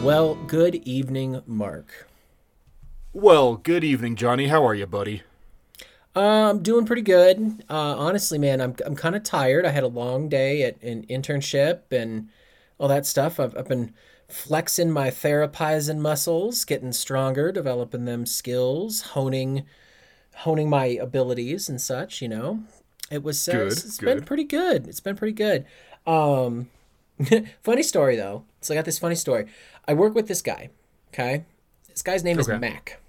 Well, good evening, Mark. Well, good evening, Johnny. How are you, buddy? Uh, I'm doing pretty good. Uh, honestly, man, I'm I'm kind of tired. I had a long day at an internship and all that stuff. I've, I've been flexing my therapizing muscles, getting stronger, developing them skills, honing honing my abilities and such. You know, it was uh, Good, it's, it's good. been pretty good. It's been pretty good. Um, funny story though. So I got this funny story. I work with this guy. Okay, this guy's name Okay. is Mac,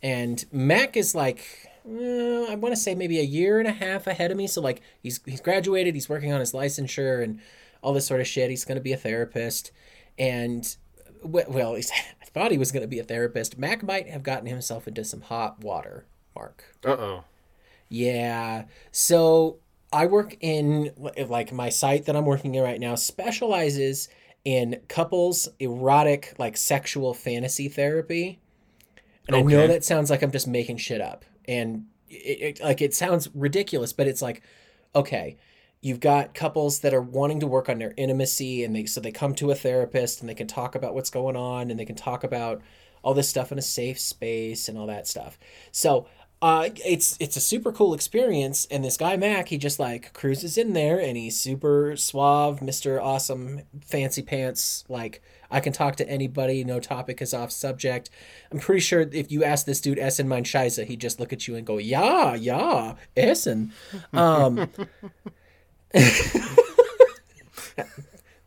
and Mac is like uh, I want to say maybe a year and a half ahead of me. So like he's he's graduated, he's working on his licensure and all this sort of shit. He's going to be a therapist, and well, he's, I thought he was going to be a therapist. Mac might have gotten himself into some hot water. Mark. Uh oh. Yeah. So I work in like my site that I'm working in right now specializes in couples erotic like sexual fantasy therapy. And I know that sounds like I'm just making shit up. And it, it like it sounds ridiculous, but it's like okay, you've got couples that are wanting to work on their intimacy and they so they come to a therapist and they can talk about what's going on and they can talk about all this stuff in a safe space and all that stuff. So uh, it's it's a super cool experience, and this guy Mac, he just like cruises in there, and he's super suave, Mister Awesome, fancy pants. Like I can talk to anybody, no topic is off subject. I'm pretty sure if you ask this dude Essen mein Scheiße, he'd just look at you and go, "Yeah, yeah, Essen." Um,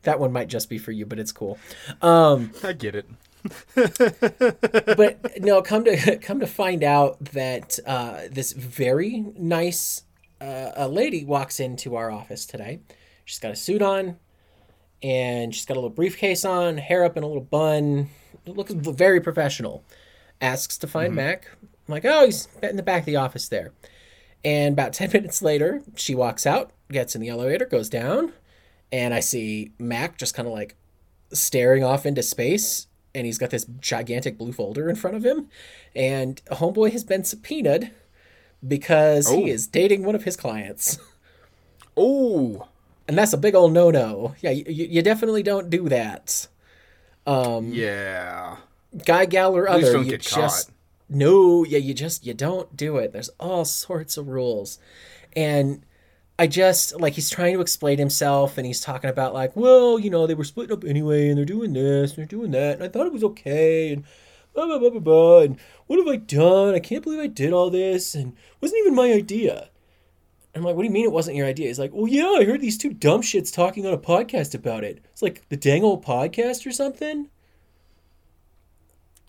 that one might just be for you, but it's cool. Um, I get it. but no, come to come to find out that uh, this very nice uh, a lady walks into our office today. She's got a suit on, and she's got a little briefcase on, hair up in a little bun, looks very professional. Asks to find Mac. I'm like, oh, he's in the back of the office there. And about ten minutes later, she walks out, gets in the elevator, goes down, and I see Mac just kind of like staring off into space and he's got this gigantic blue folder in front of him. And homeboy has been subpoenaed because Oh. he is dating one of his clients. Oh, and that's a big old no-no. Yeah you, you definitely don't do that. Um, yeah. guy gal or other you get just caught. no yeah you just you don't do it. There's all sorts of rules. And i just like he's trying to explain himself and he's talking about like well you know they were splitting up anyway and they're doing this and they're doing that and i thought it was okay and blah blah blah blah blah and what have i done i can't believe i did all this and it wasn't even my idea I'm like, what do you mean it wasn't your idea? He's like, well, yeah, I heard these two dumb shits talking on a podcast about it. It's like the dang old podcast or something.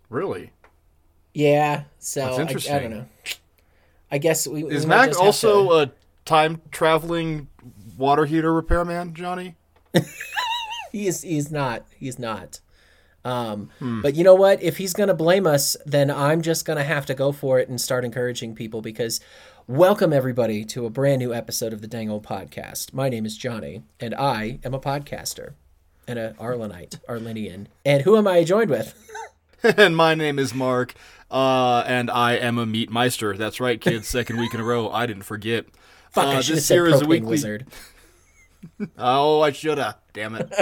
Really? Yeah, so I, I don't know. I guess we we Is might Mac also to- a time traveling water heater repairman, Johnny? he is he's not he's not. Um, Hmm. But you know what? If he's gonna blame us, then I'm just gonna have to go for it and start encouraging people because welcome everybody to a brand new episode of the Dang Old Podcast. My name is Johnny, and I am a podcaster and a Arlenite, Arlenian. And who am I joined with? and my name is Mark, uh, and I am a meat meister. That's right, kids. Second week in a row. I didn't forget. Fuck, Uh, I should have said here is a propane weekly. wizard. Oh, I shoulda. Damn it.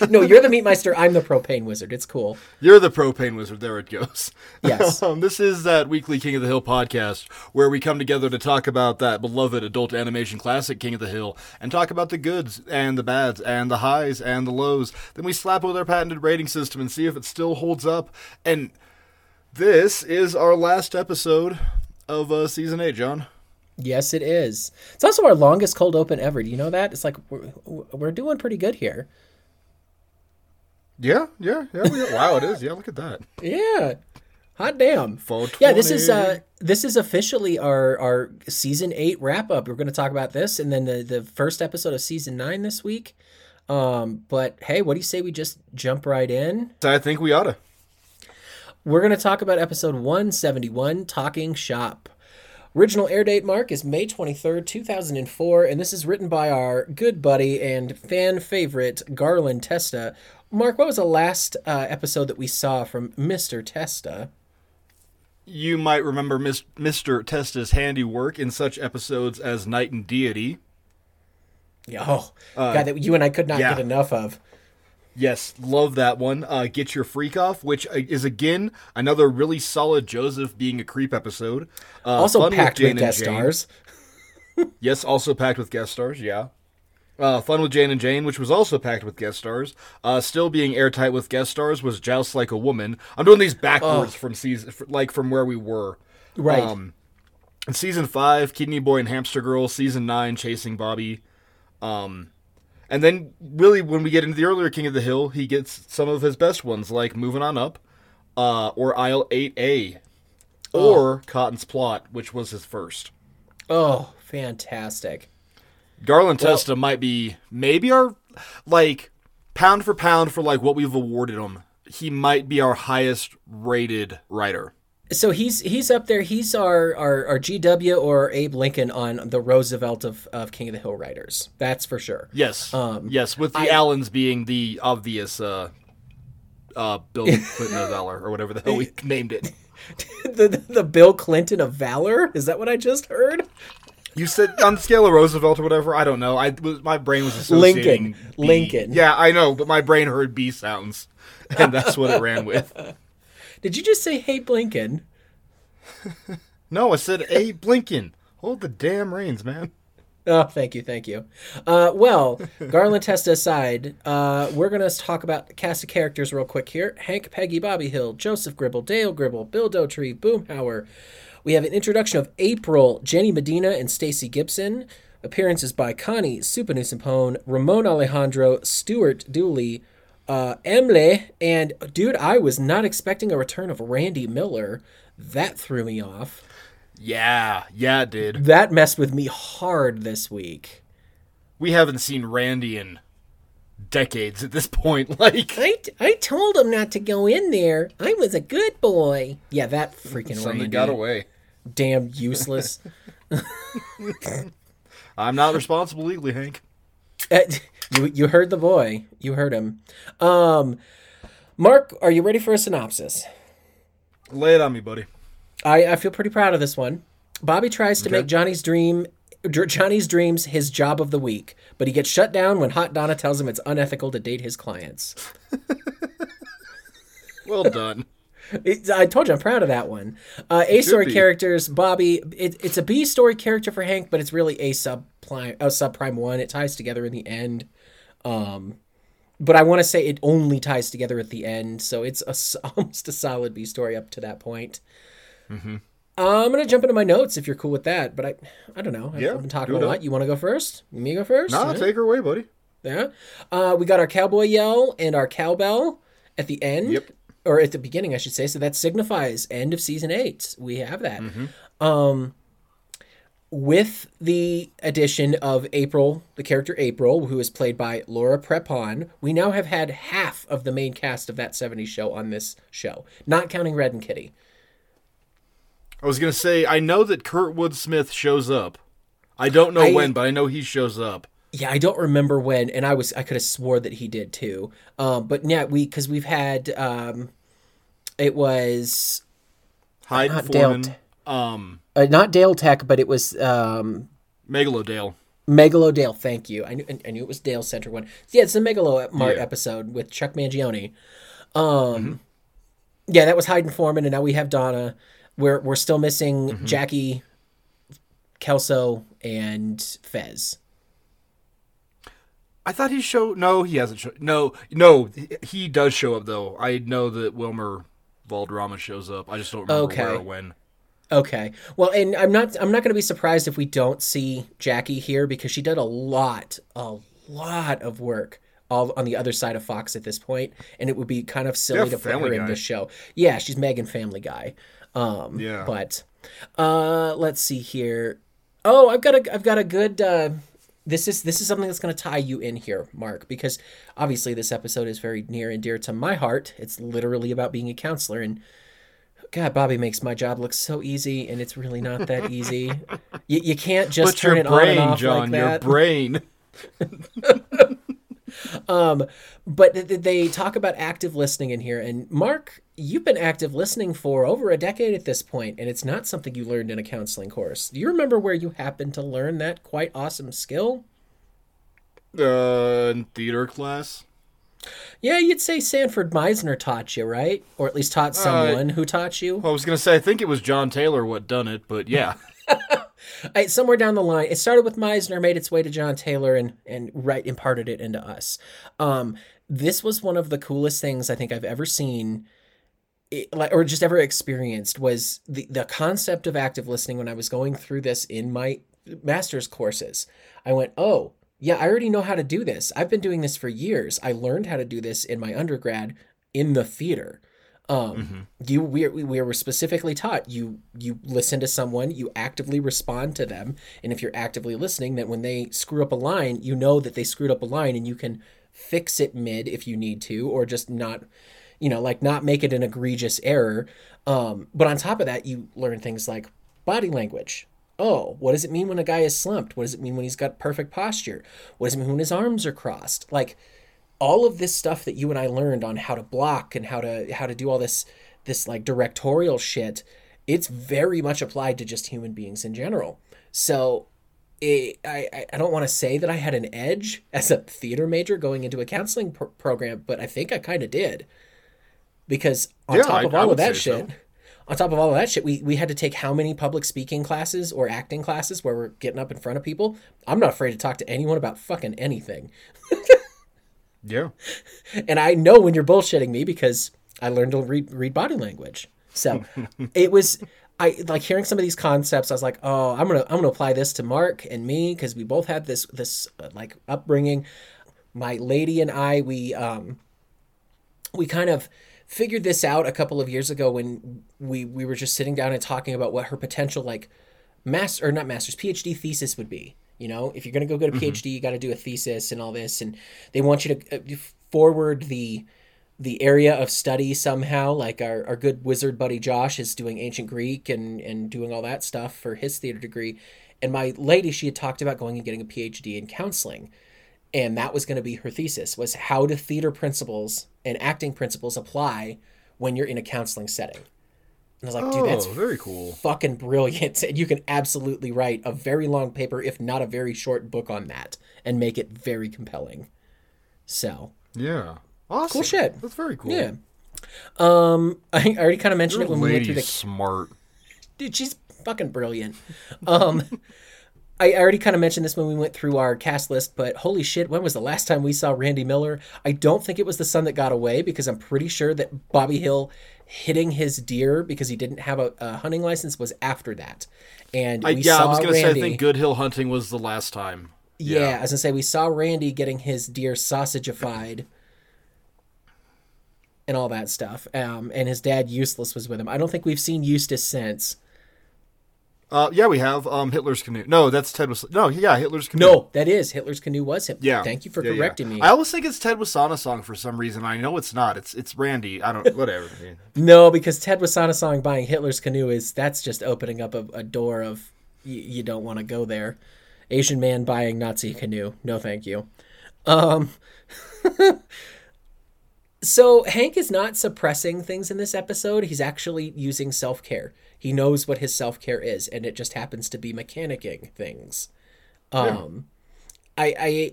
No, you're the meatmeister. I'm the propane wizard. It's cool. You're the propane wizard. There it goes. Yes. Um, this is that weekly King of the Hill podcast where we come together to talk about that beloved adult animation classic King of the Hill and talk about the goods and the bads and the highs and the lows. Then we slap with our patented rating system and see if it still holds up. And this is our last episode of uh, season eight, John. Yes, it is. It's also our longest cold open ever. Do you know that? It's like we're, we're doing pretty good here. Yeah, yeah, yeah. we- wow, it is. Yeah, look at that. Yeah. Hot damn. Yeah, this is uh this is officially our our season 8 wrap up. We're going to talk about this and then the the first episode of season 9 this week. Um but hey, what do you say we just jump right in? I think we oughta. We're going to talk about episode 171 Talking Shop. Original air date mark is May 23rd, 2004, and this is written by our good buddy and fan favorite Garland Testa. Mark, what was the last uh, episode that we saw from Mr. Testa? You might remember Mis- Mr. Testa's handiwork in such episodes as Night and Deity. Yeah, Oh, God, that you and I could not yeah. get enough of. Yes, love that one. Uh, Get Your Freak Off, which uh, is again another really solid Joseph being a creep episode. Uh, Also packed Jane with and guest stars. Yes, also packed with guest stars. Yeah. Uh, Fun with Jane and Jane, which was also packed with guest stars. Uh, still being airtight with guest stars was Joust Like a Woman. I'm doing these backwards from season, like from where we were. Right. Um, season five, Kidney Boy and Hamster Girl. Season nine, Chasing Bobby. Um, and then really when we get into the earlier King of the Hill, he gets some of his best ones, like Moving On Up, uh, or Aisle Eight A, or Cotton's Plot, which was his first. oh, fantastic. Garland Testa might be maybe our like pound for pound for like what we've awarded him. He might be our highest rated writer. So he's he's up there. He's our, our, our GW or Abe Lincoln on the Roosevelt of, of King of the Hill writers. That's for sure. Yes, Um, yes, with the I- Allens being the obvious uh, uh, Bill Clinton of Valor or whatever the hell we named it. the, the the Bill Clinton of Valor. Is that what I just heard? You said on the scale of Roosevelt or whatever. I don't know. I was my brain was associating Lincoln. B. Lincoln. Yeah, I know, but my brain heard B sounds, and that's what it ran with. Did you just say hey Blinken? No, I said hey, Lincoln. Hold the damn reins, man. Oh, thank you, thank you. Uh, well, Garland Testa aside, uh, we're going to talk about the cast of characters real quick here. Hank, Peggy, Bobby Hill, Joseph Gribble, Dale Gribble, Bill Dauterive, Boomhauer. We have an introduction of April, Jenny Medina, and Stacy Gibson. Appearances by Connie Souphanousinphone, Ramon Alejandro, Stuart Dooley, uh, Emle, and dude, I was not expecting a return of Randy Miller. That threw me off. Yeah, yeah, dude. That messed with me hard this week. We haven't seen Randy in decades at this point. Like, I, I told him not to go in there. I was a good boy. Yeah, that freaking something Randy. got away. Damn useless. I'm not responsible legally, Hank. Uh, you you heard the boy. You heard him. Um, Mark, are you ready for a synopsis? Lay it on me, buddy. I, I feel pretty proud of this one. Bobby tries to make Johnny's dream Johnny's dreams his job of the week, but he gets shut down when Hot Donna tells him it's unethical to date his clients. Well done. I told you I'm proud of that one. Uh, a story characters, Bobby. It, it's a B story character for Hank, but it's really a subprime, a subprime one. It ties together in the end. Um, but I want to say it only ties together at the end, so it's a almost a solid B story up to that point. Mm-hmm. Uh, I'm gonna jump into my notes if you're cool with that, but I, I don't know. I've, Yeah, I've been talking a lot. up. You want to go first? You me go first? Nah, Yeah. take her away, buddy. Yeah. Uh, we got our cowboy yell and our cowbell at the end. Yep. Or at the beginning, I should say. So that signifies end of season eight. We have that. Um, with the addition of April, the character April, who is played by Laura Prepon, we now have had half of the main cast of that 70s show on this show, not counting Red and Kitty. I was gonna say I know that Kurtwood Smith shows up. I don't know I- when, but I know he shows up. Yeah, I don't remember when, and I was I could have swore that he did too. Um, but yeah, we because we've had um, it was Hyde Not Foreman, Dale um, uh, not Dale Tech, but it was um, Megalodale. Megalodale. Thank you. I knew I knew it was Dale Center one. Yeah, it's the Megalo Mart Yeah. episode with Chuck Mangione. Um, yeah, that was Hyde and Foreman, and now we have Donna. We're we're still missing Jackie, Kelso, and Fez. I thought he showed. No, he hasn't shown. No, no, he does show up though. I know that Wilmer Valderrama shows up. I just don't remember Okay. where or when. Okay. Well, and I'm not I'm not going to be surprised if we don't see Jackie here because she did a lot a lot of work all on the other side of Fox at this point and it would be kind of silly Yeah, to put Family her in this show. Yeah, she's Megan Family Guy. Um Yeah. but uh let's see here. Oh, I've got a I've got a good uh this is this is something that's going to tie you in here, Mark, because obviously this episode is very near and dear to my heart. It's literally about being a counselor and God, Bobby makes my job look so easy, and it's really not that easy. you, you can't just But turn your it on and brain, off John, like your that. brain. but th- th- they talk about active listening in here, and Mark, you've been active listening for over a decade at this point, and it's not something you learned in a counseling course. Do you remember where you happened to learn that quite awesome skill? Uh, in theater class. Yeah, you'd say Sanford Meisner taught you, right? Or at least taught someone who taught you. I was gonna say I think it was John Taylor what done it, but yeah. I, somewhere down the line, it started with Meisner, made its way to John Taylor, and and right imparted it into us. Um, this was one of the coolest things I think I've ever seen, it, like or just ever experienced. Was the the concept of active listening when I was going through this in my master's courses. I went, oh yeah, I already know how to do this. I've been doing this for years. I learned how to do this in my undergrad in the theater. Um, mm-hmm. you we, we were specifically taught you you listen to someone, you actively respond to them, and if you're actively listening, that when they screw up a line, you know that they screwed up a line, and you can fix it mid if you need to, or just not, you know, like not make it an egregious error. Um, but on top of that, you learn things like body language. Oh, what does it mean when a guy is slumped? What does it mean when he's got perfect posture? What does it mean when his arms are crossed? Like all of this stuff that you and I learned on how to block and how to how to do all this this like directorial shit, it's very much applied to just human beings in general. So it, I, I don't want to say that I had an edge as a theater major going into a counseling program, but I think I kind of did. Because on yeah, top of I, all I of that shit, so. on top of all of that shit, we, we had to take how many public speaking classes or acting classes where we're getting up in front of people? I'm not afraid to talk to anyone about fucking anything. Yeah. And I know when you're bullshitting me because I learned to read read body language. So it was I like hearing some of these concepts. I was like, oh, I'm gonna I'm gonna apply this to Mark and me because we both had this this uh, like upbringing. My lady and I we um we kind of figured this out a couple of years ago when we we were just sitting down and talking about what her potential like master or not master's PhD thesis would be. You know, if you're going to go get a PhD, mm-hmm. you got to do a thesis and all this, and they want you to uh, forward the the area of study somehow. Like our, our good wizard buddy Josh is doing ancient Greek and and doing all that stuff for his theater degree. And my lady, she had talked about going and getting a PhD in counseling, and that was going to be her thesis: was how do theater principles and acting principles apply when you're in a counseling setting. And I was like, dude, that's oh, very cool. Fucking brilliant. And you can absolutely write a very long paper, if not a very short book on that, and make it very compelling. So. Yeah. Awesome. Cool shit. That's very cool. Yeah. Um, I already kind of mentioned Your it when we went through the smart. Dude, she's fucking brilliant. Um, I already kind of mentioned this when we went through our cast list, but holy shit, when was the last time we saw Randy Miller? I don't think it was the son that got away because I'm pretty sure that Bobby Hill hitting his deer because he didn't have a, a hunting license was after that. And I, yeah, I was gonna Randy, say I think Good Hill hunting was the last time. Yeah, yeah, I was gonna say we saw Randy getting his deer sausagified and all that stuff. Um, and his dad Useless was with him. I don't think we've seen Eustace since. Uh, yeah, we have um, Hitler's canoe. No, that's Ted was no, yeah, Hitler's canoe. No, that is Hitler's canoe was him. Yeah, thank you for yeah, correcting yeah. me. I always think it's Ted Wassanasong for some reason. I know it's not. It's it's Randy. I don't whatever. no, because Ted Wassanasong buying Hitler's canoe is that's just opening up a, a door of y- you don't want to go there. Asian man buying Nazi canoe. No, thank you. Um. so Hank is not suppressing things in this episode. He's actually using self care he knows what his self care is, and it just happens to be mechanicking things. Um, yeah. I, I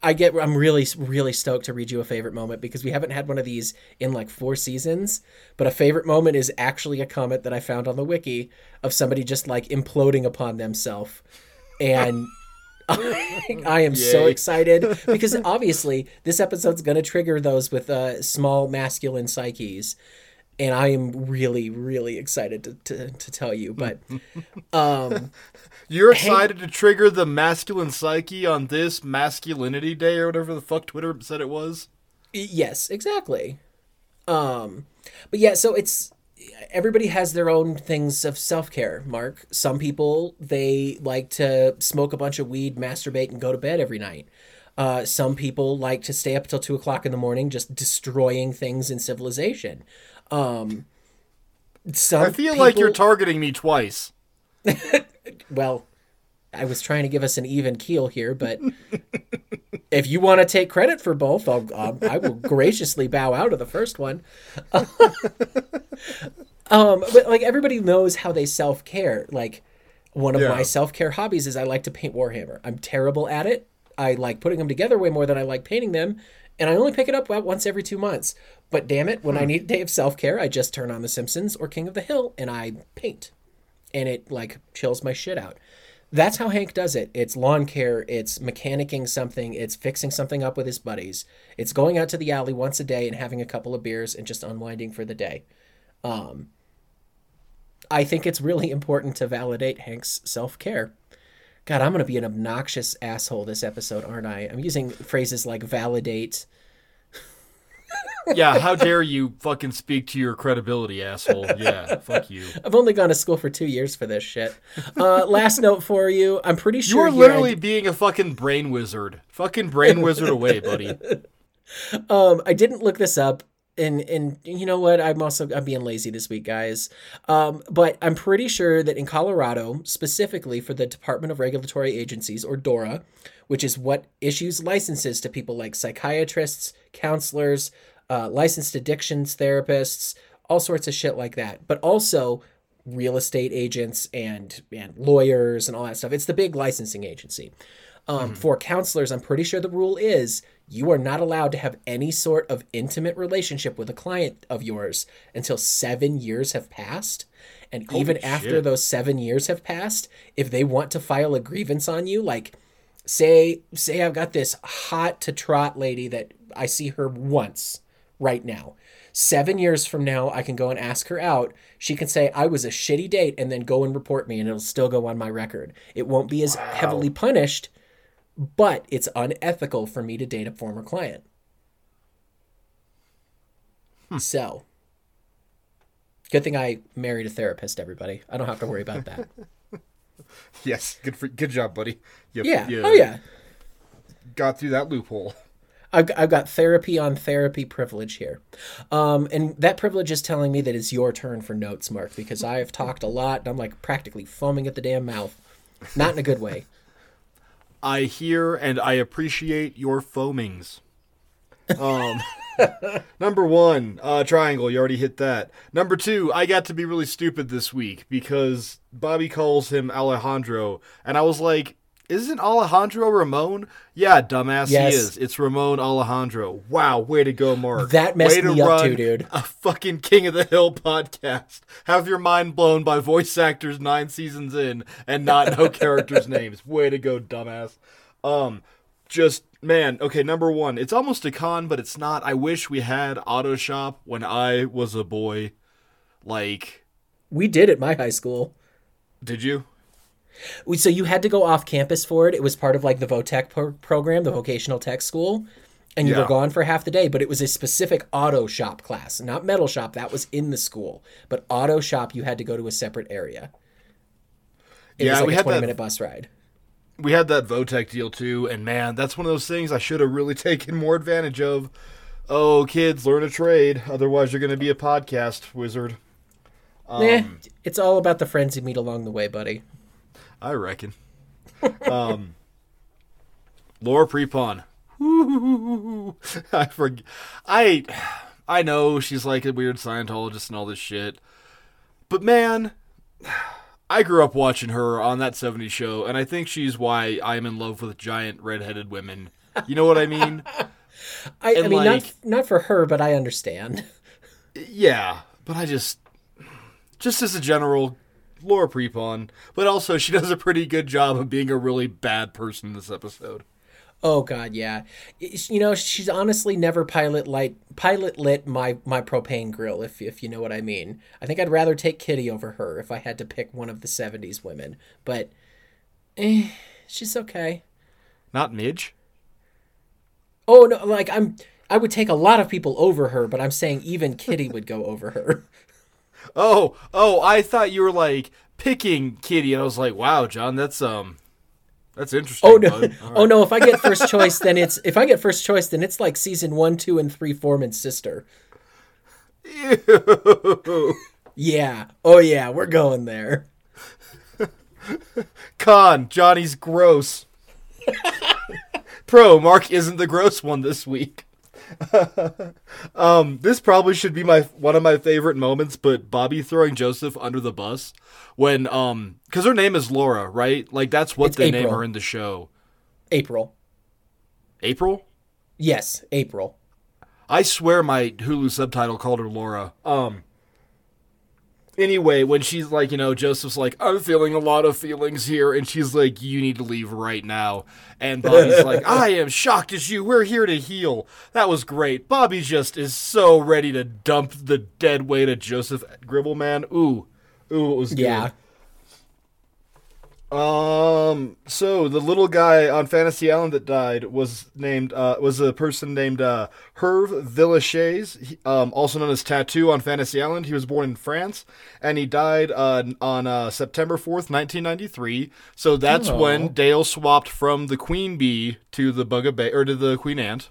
I get I'm really really stoked to read you a favorite moment because we haven't had one of these in like four seasons. But a favorite moment is actually a comment that I found on the wiki of somebody just like imploding upon themselves, and I, I am Yay. so excited because obviously this episode's gonna trigger those with uh, small masculine psyches, and I am really, really excited to, to, to tell you. But um, you're excited Hank, to trigger the masculine psyche on this masculinity day or whatever the fuck Twitter said it was. Yes, exactly. Um, but yeah, so it's everybody has their own things of self care. Mark, some people they like to smoke a bunch of weed, masturbate, and go to bed every night. Uh, some people like to stay up till two o'clock in the morning, just destroying things in civilization. Um, some I feel people... like you're targeting me twice. well, I was trying to give us an even keel here, but if you want to take credit for both, I'll, I'll I will graciously bow out of the first one. um, but like everybody knows how they self care. Like one of yeah. my self care hobbies is I like to paint Warhammer. I'm terrible at it. I like putting them together way more than I like painting them, and I only pick it up about once every two months. But damn it, when I need a day of self care, I just turn on The Simpsons or King of the Hill and I paint, and it like chills my shit out. That's how Hank does it. It's lawn care, it's mechanicking something, it's fixing something up with his buddies, it's going out to the alley once a day and having a couple of beers and just unwinding for the day. Um, I think it's really important to validate Hank's self care. God, I'm going to be an obnoxious asshole this episode, aren't I? I'm using phrases like validate. yeah, how dare you fucking speak to your credibility, asshole? Yeah, fuck you. I've only gone to school for two years for this shit. Uh, last note for you. I'm pretty sure you are literally I'd... being a fucking brain wizard. Fucking brain wizard away, buddy. Um, I didn't look this up and and you know what? I'm also i'm being lazy this week guys. Um, but i'm pretty sure that in colorado specifically for the department of regulatory agencies or dora which is what issues licenses to people like psychiatrists counselors uh, licensed addictions therapists all sorts of shit like that. But also real estate agents and and lawyers and all that stuff. It's the big licensing agency. Um, mm-hmm. For counselors, I'm pretty sure the rule is you are not allowed to have any sort of intimate relationship with a client of yours until seven years have passed. And Holy even shit. after those seven years have passed, if they want to file a grievance on you, like say say I've got this hot to trot lady that I see her once right now. Seven years from now, I can go and ask her out. She can say, I was a shitty date, and then go and report me, and it'll still go on my record. It won't be as wow. heavily punished but it's unethical for me to date a former client. Hmm. So, good thing I married a therapist. Everybody, I don't have to worry about that. yes, good for good job, buddy. You, yeah. You oh yeah. Got through that loophole. I've, I've got therapy on therapy privilege here. Um, and that privilege is telling me that it's your turn for notes, Mark, because I've talked a lot and I'm like practically foaming at the damn mouth. Not in a good way. I hear and I appreciate your foamings. Um, number one, uh, triangle. You already hit that. Number two, I got to be really stupid this week because Bobby calls him Alejandro, and I was like, isn't Alejandro Ramon? Yeah, dumbass, yes. he is. It's Ramon Alejandro. Wow, way to go, Mark. That messed way to me up too, dude. A fucking King of the Hill podcast. Have your mind blown by voice actors nine seasons in and not know characters' names. Way to go, dumbass. Um, just man, okay, number one, it's almost a con, but it's not. I wish we had auto shop when I was a boy. Like we did at my high school. Did you? So you had to go off campus for it. It was part of like the VOTEC pro- program, the vocational tech school, and you yeah. were gone for half the day. But it was a specific auto shop class, not metal shop. That was in the school, but auto shop you had to go to a separate area. It yeah, was like we a had twenty that, minute bus ride. We had that VOTEC deal too, and man, that's one of those things I should have really taken more advantage of. Oh, kids, learn a trade, otherwise you're going to be a podcast wizard. Um, nah, it's all about the friends you meet along the way, buddy. I reckon. um, Laura Prepon. I forget. I I know she's like a weird Scientologist and all this shit, but man, I grew up watching her on that '70s show, and I think she's why I'm in love with giant redheaded women. You know what I mean? I, I, mean, like, not not for her, but I understand. Yeah, but I just, just as a general Laura Prepon, but also she does a pretty good job of being a really bad person in this episode. Oh God, yeah. You know, she's honestly never pilot light pilot lit my my propane grill, if if you know what I mean. I think I'd rather take Kitty over her if I had to pick one of the '70s women. But, eh, she's okay. Not Midge. Oh no, like I'm. I would take a lot of people over her, but I'm saying even Kitty would go over her. Oh, oh, I thought you were like picking Kitty, and I was like, wow, John, that's um, that's interesting. Oh no, right. oh no. If I get first choice, then it's if I get first choice, then it's like season one, two, and three, Foreman's sister. Ew. Yeah. Oh yeah, we're going there. Con, Johnny's gross. Pro, Mark isn't the gross one this week. um, this probably should be my one of my favorite moments, but Bobby throwing Joseph under the bus when um because her name is Laura, right? Like that's what it's they April. name her in the show. April. April. Yes, April. I swear my Hulu subtitle called her Laura. Um. Anyway, when she's like, you know, Joseph's like, I'm feeling a lot of feelings here, and she's like, you need to leave right now. And Bobby's like, I am shocked as you. We're here to heal. That was great. Bobby just is so ready to dump the dead weight of Joseph Gribbleman. Ooh, ooh, it was good. Yeah. Um. So the little guy on Fantasy Island that died was named uh, was a person named uh, Herve Villechaize, he- um, also known as Tattoo on Fantasy Island. He was born in France, and he died uh, on uh, September fourth, nineteen ninety three. So that's Oh. when Dale swapped from the Queen Bee to the Bugaboo or to the Queen Ant.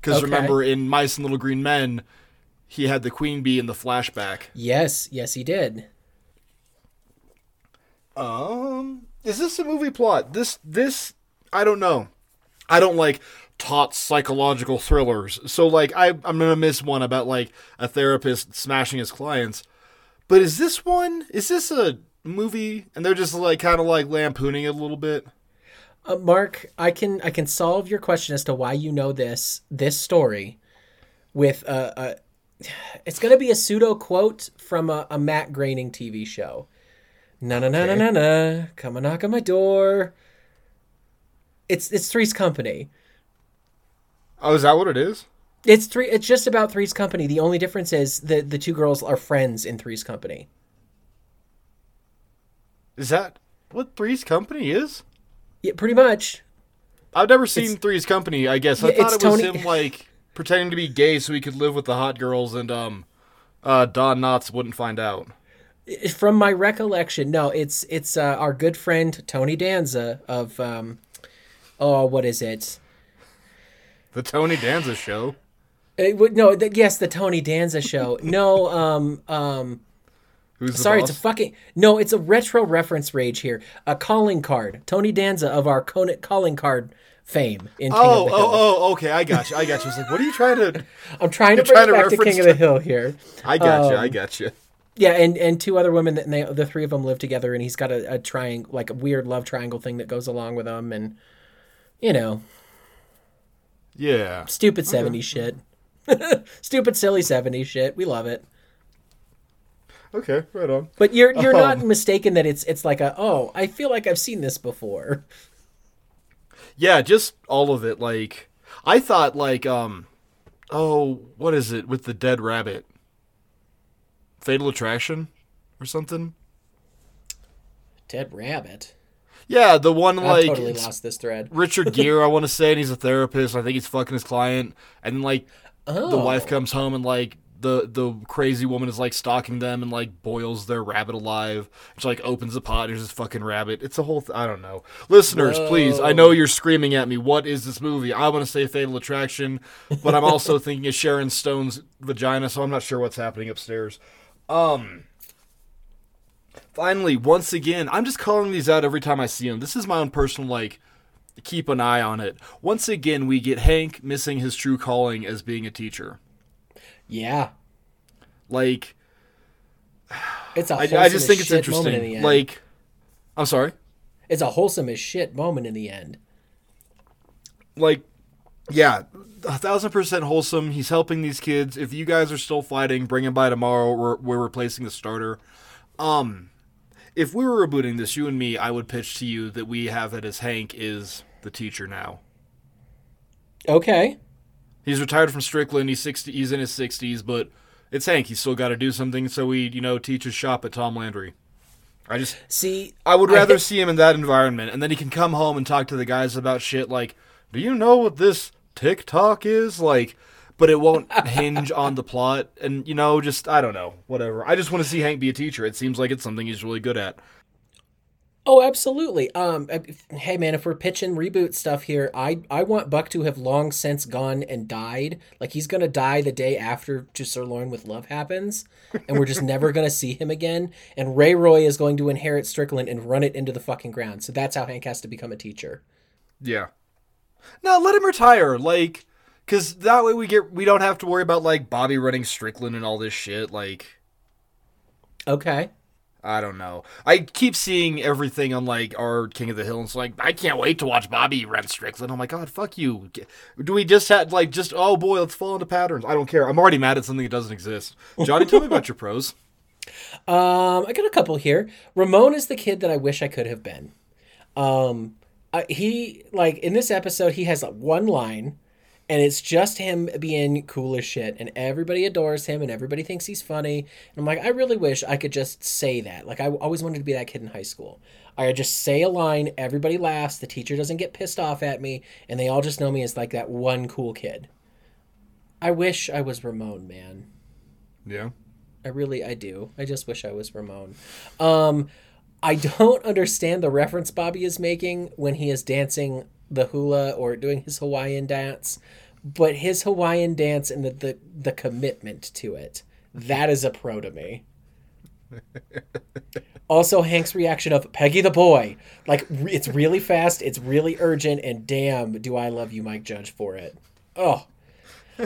Because Okay. remember, in Mice and Little Green Men, he had the Queen Bee in the flashback. Yes, yes, he did. Um, is this a movie plot? This this I don't know. I don't like taut psychological thrillers. So like I I'm gonna miss one about like a therapist smashing his clients. But is this one? Is this a movie? And they're just like kind of like lampooning it a little bit. Uh, Mark, I can I can solve your question as to why you know this this story with a. a it's going to be a pseudo quote from a, a Matt Groening TV show. Na na na na na na. Come and knock on my door. It's it's Three's Company. Oh, is that what it is? It's three. It's just about Three's Company. The only difference is that the two girls are friends in Three's Company. Is that what Three's Company is? Yeah, pretty much. I've never seen Three's Company. I guess I Yeah, thought it was Tony- him like pretending to be gay so he could live with the hot girls and um, uh, Don Knotts wouldn't find out. From my recollection, no, it's it's uh, our good friend Tony Danza of um, oh, what is it? The Tony Danza Show. Uh, w- no, the, yes, the Tony Danza show. No, um, um, Who's the sorry, boss? it's a fucking no. It's a retro reference rage here. A calling card, Tony Danza of our calling card fame in King Oh, of the Hill. oh, oh, okay, I got you. I got you. I was like, what are you trying to? I'm trying to bring trying it to back to reference King of the Hill here. I got you. Um, I got you. Yeah, and and two other women that and they, the three of them live together, and he's got a, a triangle, like a weird love triangle thing that goes along with them, and you know, Yeah. stupid 70s shit. stupid, silly 70s shit. We love it. Okay, right on. But you're you're not Um, mistaken that it's it's like a oh I feel like I've seen this before. Yeah, just all of it. Like, I thought, like, um, oh, what is it with the dead rabbit? Fatal Attraction, or something. Dead rabbit. Yeah, the one I've like totally lost this thread. Richard Gere, I want to say, and he's a therapist. I think he's fucking his client, and like Oh, the wife comes home and like the the crazy woman is like stalking them and like boils their rabbit alive. She like opens the pot. And there's this fucking rabbit. It's a whole. Th- I don't know. Listeners, please. I know you're screaming at me. What is this movie? I want to say Fatal Attraction, but I'm also thinking of Sharon Stone's vagina, so I'm not sure what's happening upstairs. Um. Finally, once again, I'm just calling these out every time I see them. This is my own personal like keep an eye on it. Once again, we get Hank missing his true calling as being a teacher. Yeah, Like, it's a I, just think as it's shit moment in the interesting. end. Like, I'm sorry. it's a wholesome as shit moment in the end. Like, yeah, a thousand percent wholesome. He's helping these kids. If you guys are still fighting, bring him by tomorrow. We're, we're replacing the starter. Um, if we were rebooting this, you and me, I would pitch to you that we have it as Hank is the teacher now. Okay, He's retired from Strickland. He's sixty. He's in his sixties, but it's Hank. He's still got to do something. So he, you know, teaches shop at Tom Landry. I just, see, I would I rather see him in that environment, and then he can come home and talk to the guys about shit like, "Do you know what this TikTok is?" Like, but it won't hinge on the plot, and you know, just I don't know, whatever. I just want to see Hank be a teacher. It seems like it's something he's really good at. Oh, absolutely. Um, hey man, if we're pitching reboot stuff here, I I want Buck to have long since gone and died. Like he's gonna die the day after To Sirloin with Love happens, and we're just never gonna see him again. And Ray Roy is going to inherit Strickland and run it into the fucking ground. So that's how Hank has to become a teacher. Yeah. No, let him retire. Like, cause that way we get we don't have to worry about like Bobby running Strickland and all this shit. Like, Okay. I don't know. I keep seeing everything on like our King of the Hill, and it's like I can't wait to watch Bobby run Strickland. I'm like, God, fuck you. Do we just have like just oh boy, let's fall into patterns? I don't care. I'm already mad at something that doesn't exist. Johnny, tell me about your pros. Um, I got a couple here. Ramon is the kid that I wish I could have been. Um, I, he like in this episode he has like one line and it's just him being cool as shit and everybody adores him and everybody thinks he's funny. And i'm like i really wish i could just say that. Like i always wanted to be that kid in high school. I just say a line everybody laughs the teacher doesn't get pissed off at me and they all just know me as like that one cool kid. I wish i was ramon man. Yeah. i really i do. I just wish i was ramon. Um i don't understand the reference bobby is making when he is dancing the hula or doing his Hawaiian dance, but his Hawaiian dance and the, the, the commitment to it, that is a pro to me. also, Hank's reaction of Peggy the boy. Like, it's really fast, it's really urgent, and damn, do I love you, Mike Judge, for it. Oh.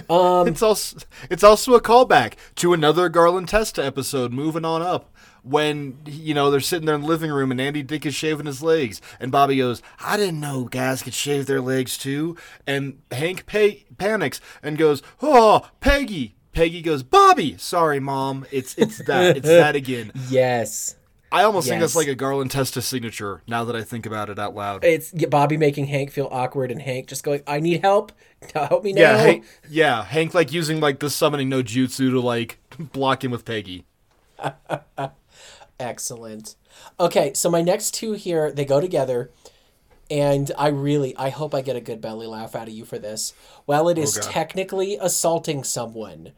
Um, it's also it's also a callback to another Garland Testa episode. Moving on up, when you know they're sitting there in the living room and Andy Dick is shaving his legs, and Bobby goes, "I didn't know guys could shave their legs too," and Hank pa- panics and goes, "Oh, Peggy." Peggy goes, "Bobby, sorry, mom. It's it's that it's that again." Yes. I almost yes. think that's like a Garland Testa signature. Now that I think about it out loud, it's Bobby making Hank feel awkward, and Hank just going, "I need help. Help me now." Yeah, Hank, yeah. Hank like using like the summoning no jutsu to like block him with Peggy. Excellent. Okay, so my next two here, they go together, and I really, I hope I get a good belly laugh out of you for this. While it is oh technically assaulting someone,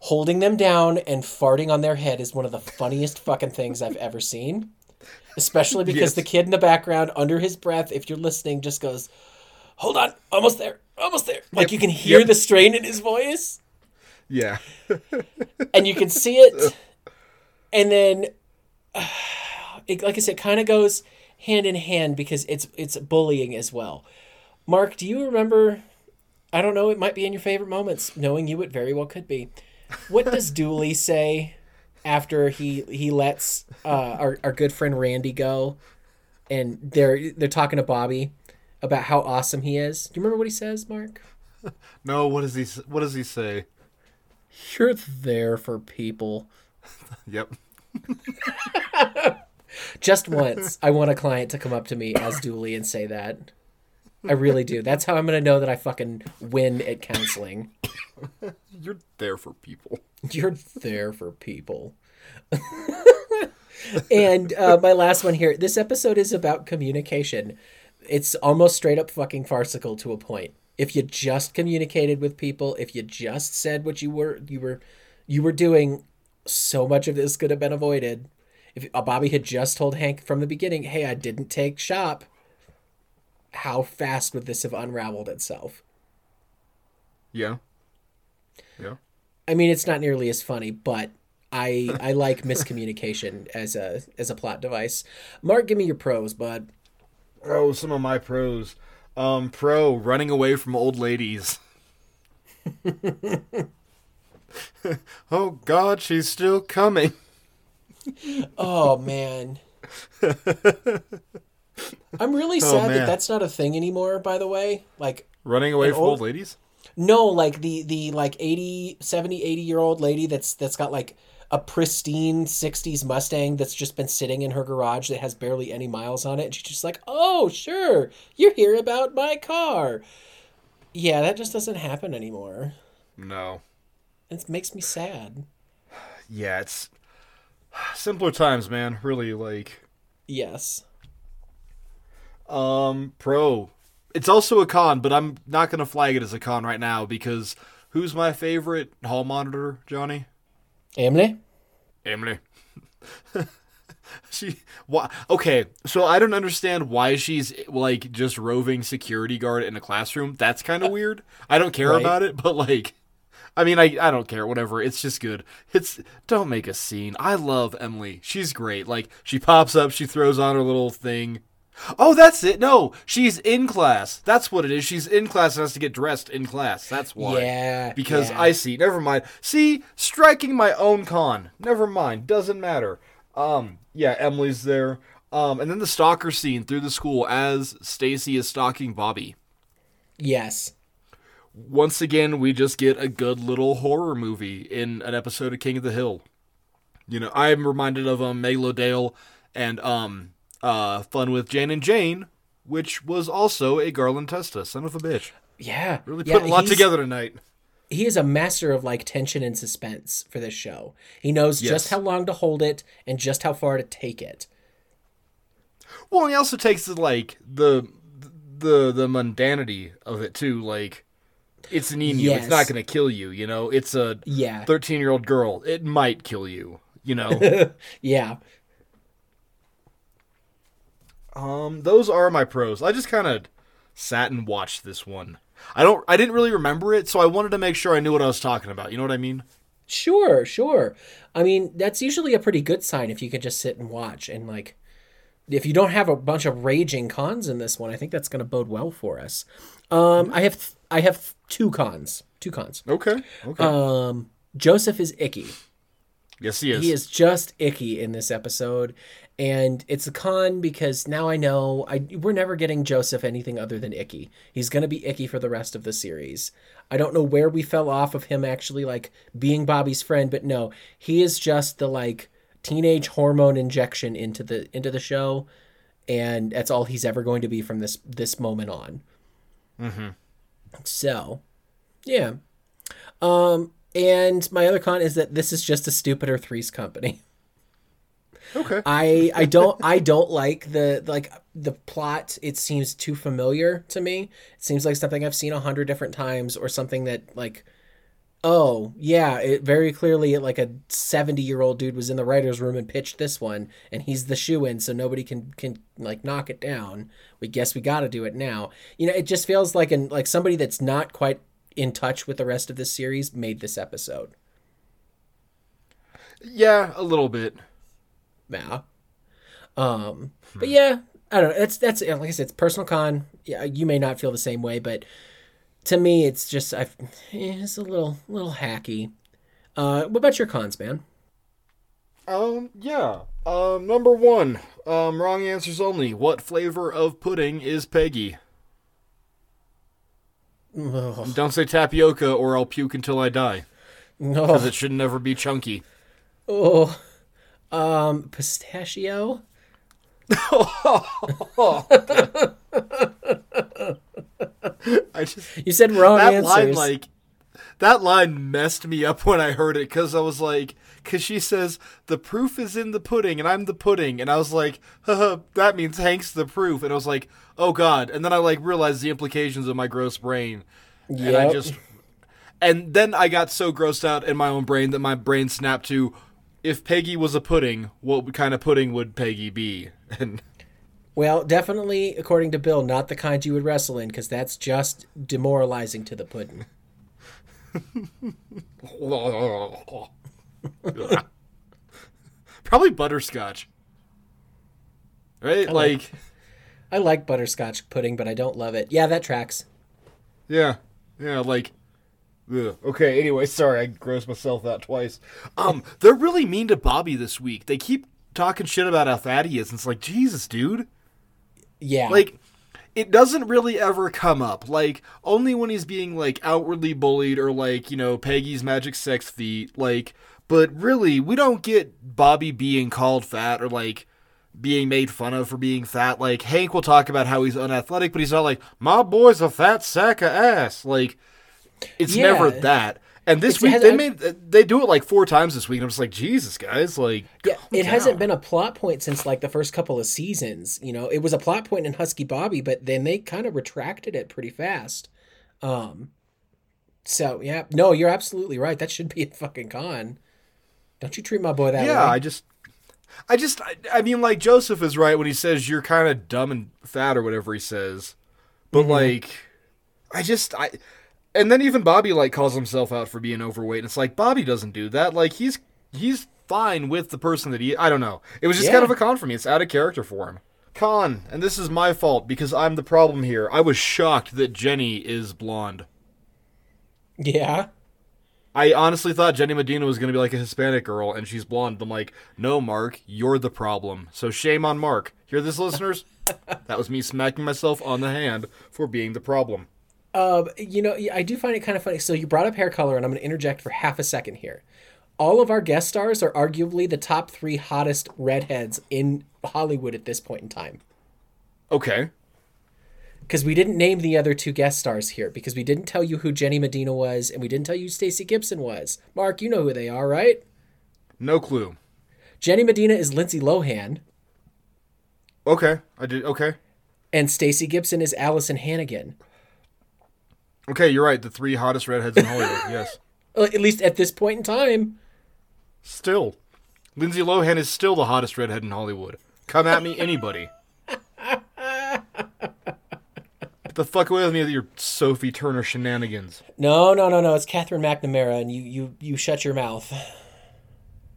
holding them down and farting on their head is one of the funniest fucking things I've ever seen. Especially because yes. the kid in the background, under his breath, if you're listening, just goes, "Hold on, almost there, almost there." Like yep. you can hear yep. the strain in his voice. Yeah. and you can see it. And then it, like I said, kind of goes hand in hand because it's it's bullying as well. Mark, do you remember? I don't know. It might be in your favorite moments. Knowing you, it very well could be. What does Dooley say after he he lets uh, our our good friend Randy go, and they're they're talking to Bobby about how awesome he is? Do you remember what he says, Mark? No. What does he What does he say? You're there for people. yep. Just once, I want a client to come up to me as Dooley and say that. I really do. That's how I'm going to know that I fucking win at counseling. You're there for people. You're there for people. and uh, my last one here. This episode is about communication. It's almost straight up fucking farcical to a point. If you just communicated with people, if you just said what you were you were you were doing so much of this could have been avoided. If uh, Bobby had just told Hank from the beginning, hey, I didn't take shop, how fast would this have unraveled itself? Yeah. Yeah. I mean, it's not nearly as funny, but I I like miscommunication as a as a plot device. Mark, give me your pros, bud. Oh, some of my pros. Um, pro running away from old ladies. oh God, she's still coming. oh man. I'm really oh, sad oh, that that's not a thing anymore. By the way, like running away from old, old ladies. No, like the the like 80, 70, 80 year old lady that's that's got like a pristine 60s Mustang that's just been sitting in her garage that has barely any miles on it. And she's just like, oh, sure, you're here about my car. Yeah, that just doesn't happen anymore. No. It makes me sad. Yeah, it's simpler times, man. Really, like. Yes. Um, pro. It's also a con, but I'm not gonna flag it as a con right now because who's my favorite hall monitor, Johnny? Emily. Emily. she why okay so i don't understand why she's like just roving security guard in a classroom that's kind of uh, weird i don't care right. about it but like I mean, I, I don't care, whatever. It's just good. It's don't make a scene. I love Emily. She's great. Like she pops up, she throws on her little thing. Oh, that's it. No, she's in class. That's what it is. She's in class and has to get dressed in class. That's why. Yeah. Because yeah. I see. Never mind. See, striking my own con. Never mind. Doesn't matter. Um, yeah, Emily's there. Um, and then the stalker scene through the school as Stacy is stalking Bobby. Yes. Once again, we just get a good little horror movie in an episode of King of the Hill. You know, I'm reminded of um, Meg Dale and um, uh, Fun with Jane and Jane, which was also a Garland Testa, son of a bitch. Yeah. Really yeah, putting a lot together tonight. He is a master of like tension and suspense for this show. He knows Yes. just how long to hold it and just how far to take it. Well, he also takes the like the the the mundanity of it too. Like, it's an emu. Yes. It's not going to kill you. You know, it's a Yeah. thirteen year old girl. It might kill you. You know. Yeah. um, those are my pros. I just kind of sat and watched this one. I don't. I didn't really remember it, so I wanted to make sure I knew what I was talking about. You know what I mean? Sure, sure. I mean, that's usually a pretty good sign if you can just sit and watch and like if you don't have a bunch of raging cons in this one, I think that's going to bode well for us. Um I have I have two cons. Two cons. Okay. Okay. Um Joseph is icky. yes, he is. He is just icky in this episode, and it's a con because now I know I we're never getting Joseph anything other than icky. He's gonna be icky for the rest of the series. I don't know where we fell off of him actually like being Bobby's friend, but no, he is just the like teenage hormone injection into the into the show, and that's all he's ever going to be from this this moment on. Mm-hmm. So, yeah. Um, and my other con is that this is just a stupider Three's Company. okay. I I don't I don't like the like the plot. It seems too familiar to me. It seems like something I've seen a hundred different times, or something that like, oh yeah, it very clearly like a seventy year old dude was in the writers' room and pitched this one, and he's the shoe in, so nobody can can like knock it down. We guess we got to do it now. You know, it just feels like an like somebody that's not quite in touch with the rest of the series made this episode. yeah, a little bit. Yeah. Um, but yeah, I don't know. That's that's like I said, it's personal con. Yeah, you may not feel the same way, but to me, it's just I've eh, it's a little little hacky. Uh, what about your cons, man? Um, yeah. Um, number one. Um, wrong answers only. What flavor of pudding is Peggy? Ugh, Don't say tapioca or I'll puke until I die. no. Because it should never be chunky. Oh, um, pistachio. I just You said wrong that answers. line like that line messed me up when I heard it because I was like, because she says the proof is in the pudding and I'm the pudding, and I was like, Haha, that means Hank's the proof, and I was like, oh god, and then I like realized the implications of my gross brain, and I just, and then I got so grossed out in my own brain that my brain snapped to, if Peggy was a pudding, what kind of pudding would Peggy be? And well, definitely, according to Bill, not the kind you would wrestle in, because that's just demoralizing to the pudding. Probably butterscotch. Right? I like, like- I like butterscotch pudding, but I don't love it. Yeah, that tracks. yeah. Yeah, like ugh. Okay, anyway, sorry, I grossed myself out twice. Um, they're really mean to Bobby this week. They keep talking shit about how fat he is, and it's like, Jesus, dude. Yeah. Like, it doesn't really ever come up. Like, only when he's being, like, outwardly bullied or, like, you know, Peggy's magic sex feet. Like, but really, we don't get Bobby being called fat or, like, being made fun of for being fat. Like, Hank will talk about how he's unathletic, but he's not like, my boy's a fat sack of ass. Like, it's Yeah. never that. And this It's- week, has- they made, they do it like four times this week, and I'm just like, Jesus, guys, like, Yeah, it hasn't been a plot point since like the first couple of seasons. You know, it was a plot point in Husky Bobby, but then they kind of retracted it pretty fast. Um, so yeah, no, you're absolutely right. That should be a fucking con. Don't you treat my boy that Yeah, way? I just, I just, I, I mean, like Joseph is right when he says you're kind of dumb and fat or whatever he says, but like, I just, I, and then even Bobby like calls himself out for being overweight, and it's like Bobby doesn't do that. Like he's he's fine with the person that he. I don't know. It was just Yeah. kind of a con for me. It's out of character for him. Con, and this is my fault because I'm the problem here. I was shocked that Jenny is blonde. yeah. I honestly thought Jenny Medina was going to be like a Hispanic girl, and she's blonde. I'm like, no, Mark, you're the problem. So shame on Mark. Hear this, listeners? that was me smacking myself on the hand for being the problem. Um, you know, I do find it kind of funny. So you brought up hair color, and I'm going to interject for half a second here. All of our guest stars are arguably the top three hottest redheads in Hollywood at this point in time. Okay. Because we didn't name the other two guest stars here because we didn't tell you who Jenny Medina was and we didn't tell you who Stacey Gibson was. Mark, you know who they are, right? No clue. Jenny Medina is Lindsay Lohan Okay. I did. Okay. and Stacey Gibson is Alyson Hannigan. Okay, you're right. The three hottest redheads in Hollywood. yes. Uh, At least at this point in time. Still. Lindsay Lohan is still the hottest redhead in Hollywood. Come at me, anybody. Get the fuck away with me with your Sophie Turner shenanigans. No, no, no, no. It's Katherine McNamara, and you, you, you shut your mouth.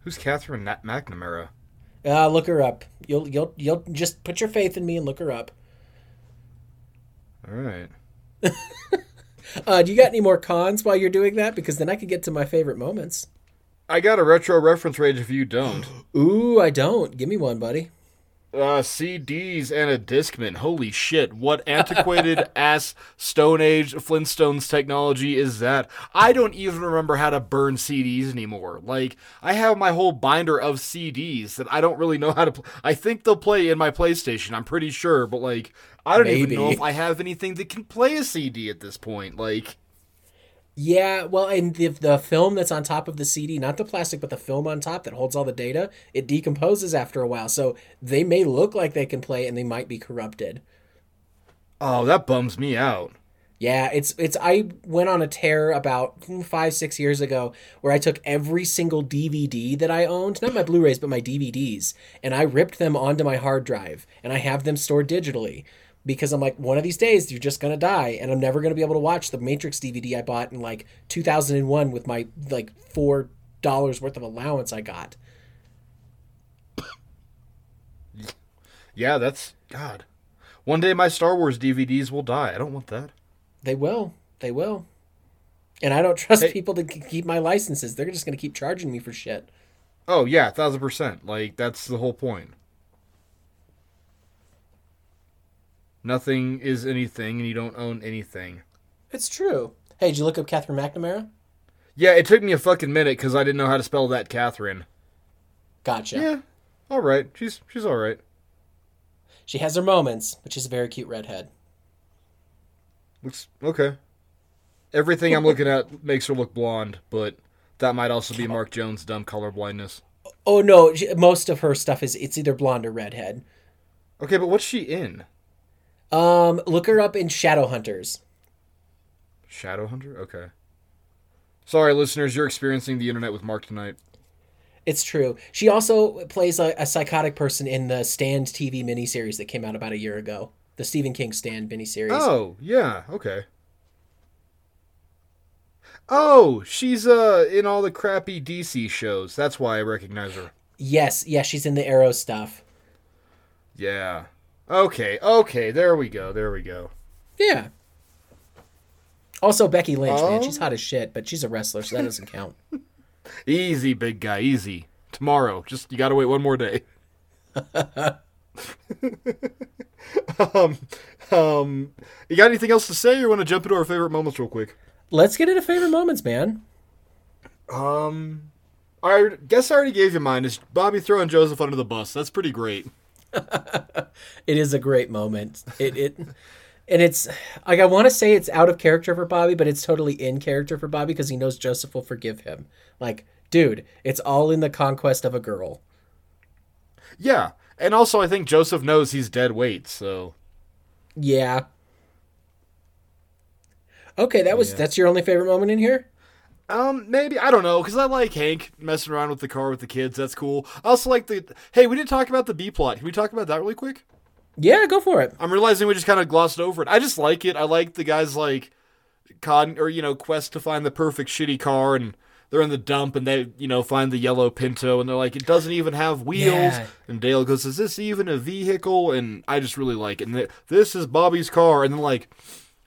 Who's Katherine Nat- McNamara? Uh, look her up. You'll, you'll, you'll just put your faith in me and look her up. All right. Uh, do you got any more cons while you're doing that? Because then I could get to my favorite moments. I got a retro reference rage if you don't. Ooh, I don't. Give me one, buddy. Uh, CDs and a Discman. Holy shit. What antiquated ass Stone Age Flintstones technology is that? I don't even remember how to burn CDs anymore. Like, I have my whole binder of CDs that I don't really know how to pl- I think they'll play in my PlayStation. I'm pretty sure, but like, I don't even know if I have anything that can play a CD at this point. Like, Yeah, well, and the, the film that's on top of the CD, not the plastic, but the film on top that holds all the data, it decomposes after a while. So they may look like they can play and they might be corrupted. oh, that bums me out. Yeah, it's it's. I went on a tear about five six years ago where I took every single DVD that I owned, not my Blu-rays, but my DVDs, and I ripped them onto my hard drive, and I have them stored digitally because I'm like, one of these days you're just gonna die, and I'm never gonna be able to watch the Matrix DVD I bought in like 2001 with my like four dollars worth of allowance I got. Yeah, that's God. One day my Star Wars DVDs will die. I don't want that. They will, they will, and I don't trust Hey. people to keep my licenses. They're just gonna keep charging me for shit. Oh yeah, thousand percent. Like that's the whole point. Nothing is anything, and you don't own anything. It's true. Hey, did you look up Katherine McNamara? Yeah, it took me a fucking minute because I didn't know how to spell that Katherine. Gotcha. Yeah, all right. She's she's all right. She has her moments, but she's a very cute redhead. Looks okay. Everything I'm looking at makes her look blonde, but that might also be Mark Jones' dumb color blindness. Oh no, she, most of her stuff is it's either blonde or redhead. Okay, but what's she in? Um, look her up in Shadowhunters. Shadowhunter. Okay. Sorry, listeners, you're experiencing the internet with Mark tonight. It's true. She also plays a, a psychotic person in the Stand TV miniseries that came out about a year ago. The Stephen King Stand miniseries. Oh, yeah, okay. Oh, she's uh in all the crappy DC shows. That's why I recognize her. Yes, yeah, she's in the Arrow stuff. Yeah. Okay, okay, there we go. There we go. Yeah. Also, Becky Lynch, man, Oh. she's hot as shit, but she's a wrestler, so that doesn't count. Easy, big guy, easy. Tomorrow, just you got to wait one more day. um um you got anything else to say or want to jump into our favorite moments real quick? Let's get into favorite moments, man. Um I guess I already gave you mine. Is Bobby throwing Joseph under the bus? That's pretty great. It is a great moment. It it and it's like I want to say it's out of character for Bobby, but it's totally in character for Bobby because he knows Joseph will forgive him. Like, dude, it's all in the conquest of a girl. Yeah. And also I think Joseph knows he's dead weight, so Yeah. Okay, that was Yeah. that's your only favorite moment in here? Um, maybe I don't know because I like Hank messing around with the car with the kids. That's cool. I also like the. Hey, we didn't talk about the B plot. Can we talk about that really quick? Yeah, go for it. I'm realizing we just kind of glossed over it. I just like it. I like the guys like con or you know quest to find the perfect shitty car and they're in the dump and they you know find the yellow Pinto and they're like it doesn't even have wheels Yeah. and Dale goes is this even a vehicle and I just really like it and th- this is Bobby's car and then like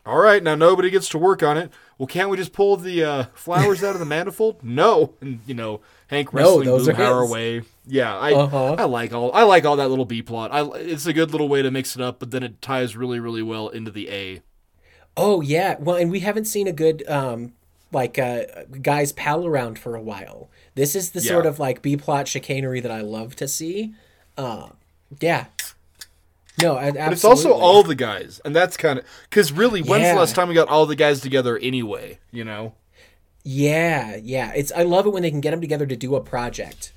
all right now nobody gets to work on it well, can't we just pull the uh, flowers out of the manifold? No, and you know Hank No, wrestling those Boom are away. Yeah, I Uh-huh. I like all I like all that little B plot. I it's a good little way to mix it up, but then it ties really really well into the A. Oh yeah, well, and we haven't seen a good um like uh guys pal around for a while. This is the sort of like B plot chicanery that I love to see. Uh, yeah. No, I, But it's also all the guys, and that's kind of because really, when's Yeah. the last time we got all the guys together anyway? You know. Yeah, yeah. It's I love it when they can get them together to do a project,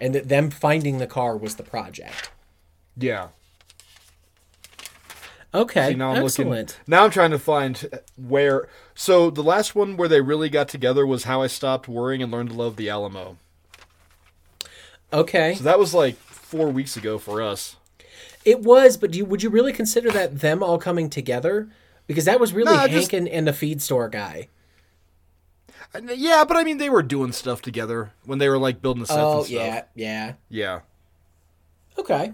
and that them finding the car was the project. Yeah. Okay, See, now I'm excellent. looking. Now I'm trying to find uh, where. So the last one where they really got together was how I stopped worrying and learned to love the Alamo. Okay, So that was like four weeks ago for us. It was, but do you, would you really consider that them all coming together? Because that was really No, Hank just- and, and the feed store guy. Yeah, but I mean, they were doing stuff together when they were like building the sets Oh and stuff. yeah, yeah. Yeah. Okay.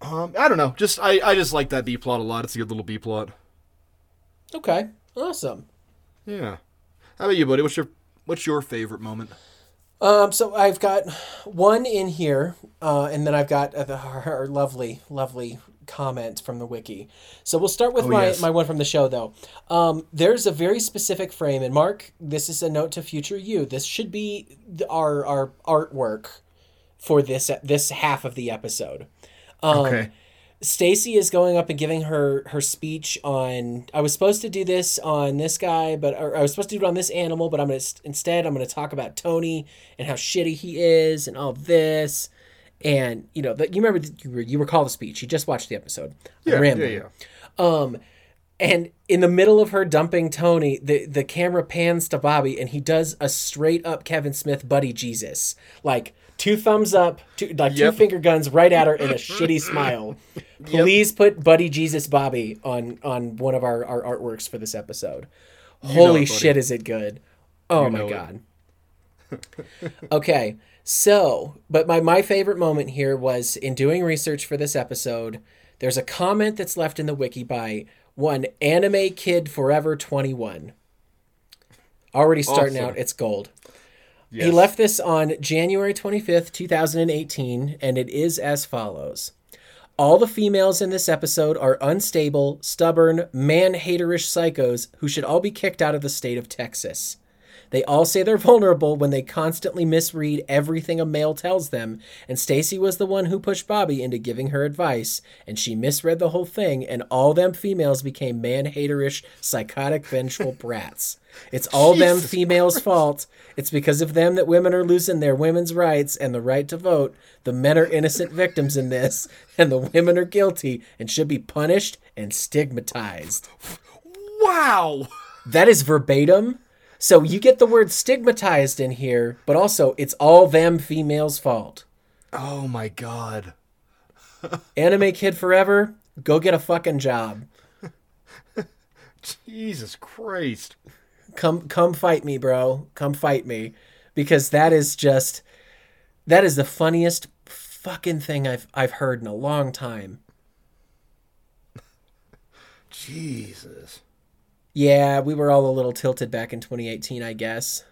Um, I don't know. Just I, I just like that B plot a lot. It's a good little B plot. Okay. Awesome. Yeah. How about you, buddy? What's your what's your favorite moment? Um, so I've got one in here, uh, and then I've got uh, the, our lovely, lovely comment from the wiki. So we'll start with Oh, my, yes. my one from the show, though. Um, there's a very specific frame, and Mark, this is a note to future you. This should be our our artwork for this this half of the episode. Um, okay. Stacy is going up and giving her her speech on. I was supposed to do this on this guy, but or I was supposed to do it on this animal, but I'm gonna instead I'm gonna talk about Tony and how shitty he is and all this. And you know, that you remember you, were, you recall the speech. You just watched the episode. Yeah, yeah, yeah. Um, and in the middle of her dumping Tony, the the camera pans to Bobby, and he does a straight up Kevin Smith buddy Jesus, like two thumbs up, two like Yep. two finger guns right at her and a shitty smile. Please put Buddy Jesus Bobby on on one of our, our artworks for this episode. Holy it, shit, is it good? Oh You my god. okay, so but my my favorite moment here was in doing research for this episode. There's a comment that's left in the wiki by one anime kid forever 21. Already starting Awesome. out, it's gold. Yes. He left this on January 25th, 2018, and it is as follows. All the females in this episode are unstable, stubborn, man haterish psychos who should all be kicked out of the state of Texas. They all say they're vulnerable when they constantly misread everything a male tells them, and Stacy was the one who pushed Bobby into giving her advice, and she misread the whole thing, and all them females became man haterish, psychotic, vengeful brats. It's all them Jesus females' fault. It's because of them that women are losing their women's rights and the right to vote. The men are innocent victims in this, and the women are guilty and should be punished and stigmatized. Wow. That is verbatim. So you get the word stigmatized in here, but also it's all them females' fault. Oh my god. Anime Kid Forever, go get a fucking job. Jesus Christ. Come come fight me, bro. Come fight me. Because that is just that is the funniest fucking thing I've I've heard in a long time. Jesus. Yeah, we were all a little tilted back in 2018, I guess.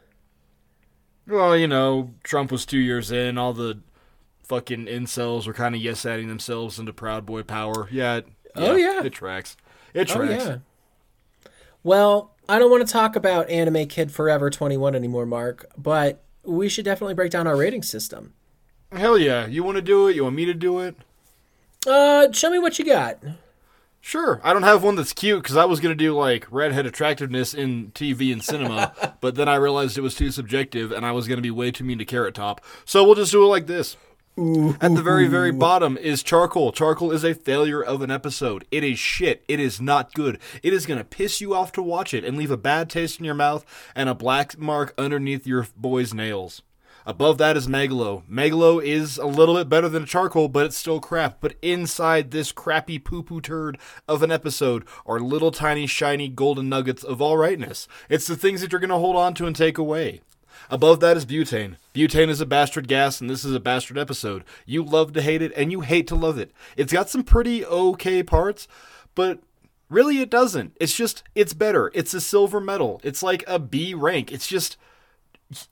Well, you know, Trump was two years in. All the fucking incels were kind of yes adding themselves into Proud Boy power. Yeah. It, Oh, yeah. It tracks. It Oh tracks. yeah. Well, I don't want to talk about Anime Kid Forever 21 anymore, Mark, but we should definitely break down our rating system. Hell yeah. You want to do it? You want me to do it? Uh, show me what you got. Sure. I don't have one that's cute because I was going to do like redhead attractiveness in TV and cinema, but then I realized it was too subjective and I was going to be way too mean to Carrot Top. So we'll just do it like this. At the very, very bottom is charcoal. Charcoal is a failure of an episode. It is shit. It is not good. It is going to piss you off to watch it and leave a bad taste in your mouth and a black mark underneath your boy's nails. Above that is Megalo. Megalo is a little bit better than charcoal, but it's still crap. But inside this crappy poo poo turd of an episode are little tiny shiny golden nuggets of all rightness. It's the things that you're going to hold on to and take away. Above that is butane. Butane is a bastard gas, and this is a bastard episode. You love to hate it, and you hate to love it. It's got some pretty okay parts, but Really, it doesn't. It's just, it's better. It's a silver medal. It's like a B rank. It's just,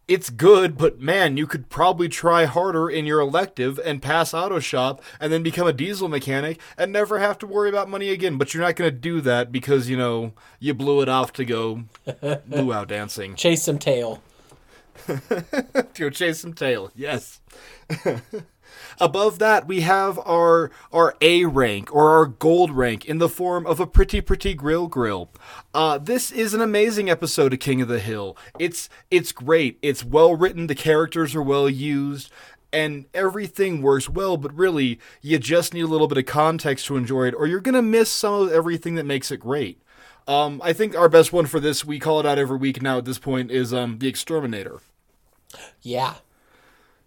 it's good, but man, you could probably try harder in your elective and pass auto shop and then become a diesel mechanic and never have to worry about money again. But you're not going to do that because, you know, you blew it off to go luau dancing. Chase some tail. to go chase some tail. Yes. Above that, we have our our A rank or our gold rank in the form of a pretty pretty grill grill. Uh, this is an amazing episode of King of the Hill. It's it's great. It's well written. The characters are well used. And everything works well, but really, you just need a little bit of context to enjoy it, or you're gonna miss some of everything that makes it great. Um, I think our best one for this, we call it out every week now at this point, is um, the Exterminator. Yeah.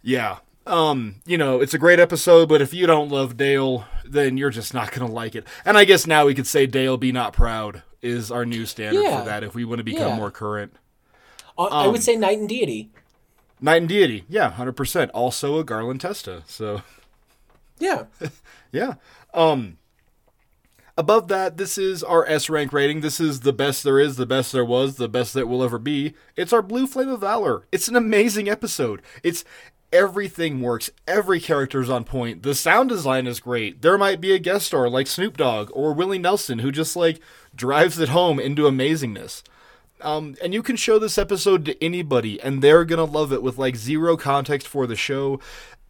Yeah. Um, you know, it's a great episode, but if you don't love Dale, then you're just not gonna like it. And I guess now we could say Dale be not proud is our new standard Yeah. for that if we want to become Yeah. more current. Uh, I Um, would say Night and Deity. Knight and Deity, yeah, hundred percent. Also a Garland Testa. So Yeah. yeah. Um above that, this is our S rank rating. This is the best there is, the best there was, the best that will ever be. It's our Blue Flame of Valor. It's an amazing episode. It's everything works. Every character's on point. The sound design is great. There might be a guest star like Snoop Dogg or Willie Nelson who just like drives it home into amazingness. Um, and you can show this episode to anybody, and they're gonna love it with like zero context for the show.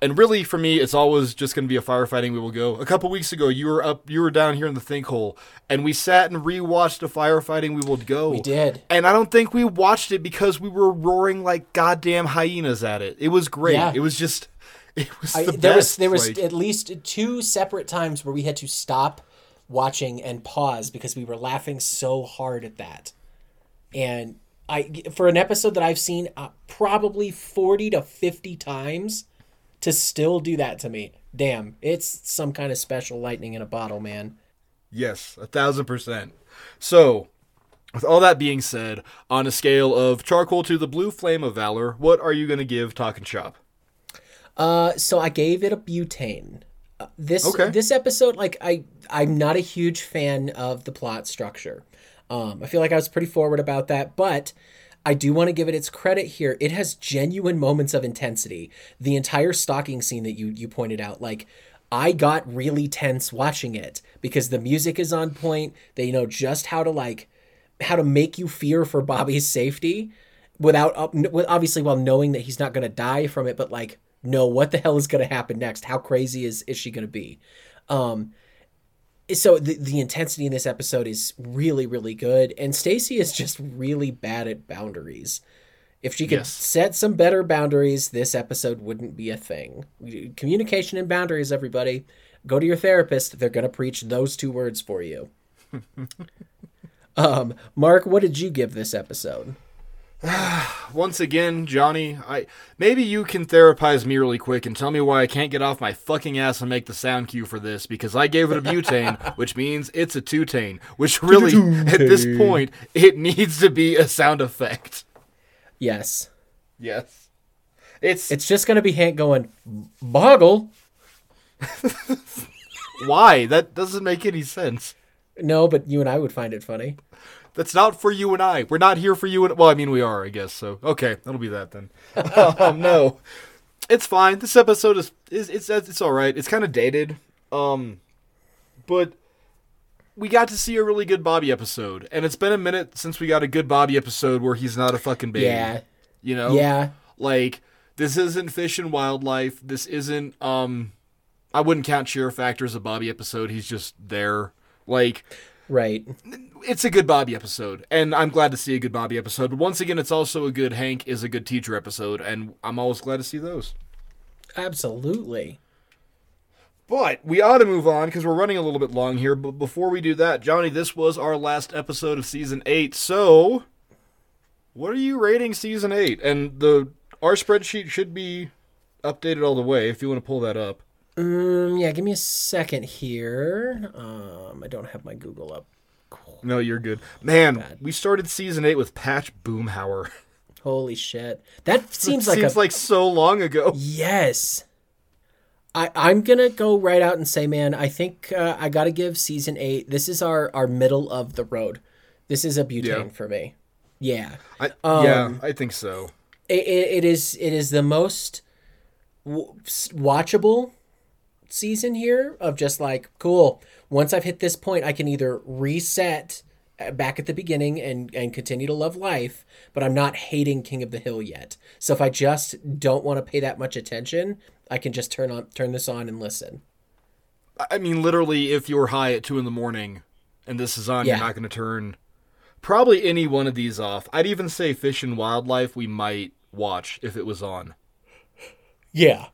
And really, for me, it's always just gonna be a firefighting. We will go. A couple weeks ago, you were up, you were down here in the think hole, and we sat and rewatched a firefighting. We will go. We did. And I don't think we watched it because we were roaring like goddamn hyenas at it. It was great. Yeah. It was just, it was I, the there was best. there was like- at least two separate times where we had to stop watching and pause because we were laughing so hard at that. And I for an episode that I've seen uh, probably 40 to 50 times to still do that to me. Damn, it's some kind of special lightning in a bottle, man. Yes, a thousand percent. So, with all that being said, on a scale of charcoal to the blue flame of valor, what are you going to give Talking Shop? Uh, so I gave it a butane. Uh, this Okay. this episode, like I, I'm not a huge fan of the plot structure. Um, I feel like I was pretty forward about that, but I do want to give it its credit here. It has genuine moments of intensity. The entire stalking scene that you you pointed out, like I got really tense watching it because the music is on point. They know just how to like how to make you fear for Bobby's safety without obviously while knowing that he's not going to die from it but like know what the hell is going to happen next how crazy is is she going to be um so the, the intensity in this episode is really really good and Stacy is just really bad at boundaries. If she could Yes. set some better boundaries this episode wouldn't be a thing. Communication and boundaries everybody. Go to your therapist. They're going to preach those two words for you. Um mark what did you give this episode Once again, Johnny, I maybe you can therapize me really quick and tell me why I can't get off my fucking ass and make the sound cue for this because I gave it a butane, which means it's a two-tane, which really at this point it needs to be a sound effect. yes Yes. It's, It's just gonna be Hank going boggle. why that doesn't make any sense. No, but you and I would find it funny. That's not for you and I. We're not here for you and well, I mean we are, I guess. So okay, that'll be that then. um, no, it's fine. This episode is is it's it's all right. It's kind of dated, um, but we got to see a really good Bobby episode, and it's been a minute since we got a good Bobby episode where he's not a fucking baby. Yeah, you know. yeah, Like this isn't fish and wildlife. This isn't um. I wouldn't count Cheer Factor as a Bobby episode. He's just there. Like right. it's a good Bobby episode, and I'm glad to see a good Bobby episode. But once again, it's also a good Hank is a good teacher episode, and I'm always glad to see those. Absolutely. But we ought to move on because we're running a little bit long here. But before we do that, Johnny, this was our last episode of season eight. So, what are you rating season eight? And the our spreadsheet should be updated all the way if you want to pull that up. Um, yeah, give me a second here. Um, I don't have my Google up. No, you're good, man. We started season eight with Patch Boomhauer. Holy shit, that seems like Seems like like, so long ago. yes. I, I'm gonna go right out and say, man, I think uh, I got to give season eight. This is our our middle of the road. This is a butane Yeah. for me. Yeah, I, Um, yeah, I think so. it, it, it is. It is the most w- watchable season here of just like cool. Once I've hit this point, I can either reset uh, back at the beginning and and continue to love life, but I'm not hating King of the Hill yet. So if I just don't want to pay that much attention, I can just turn on turn this on and listen. I mean, literally, if you're high at two in the morning and this is on, Yeah. you're not going to turn probably any one of these off. I'd even say Fish and Wildlife we might watch if it was on. Yeah.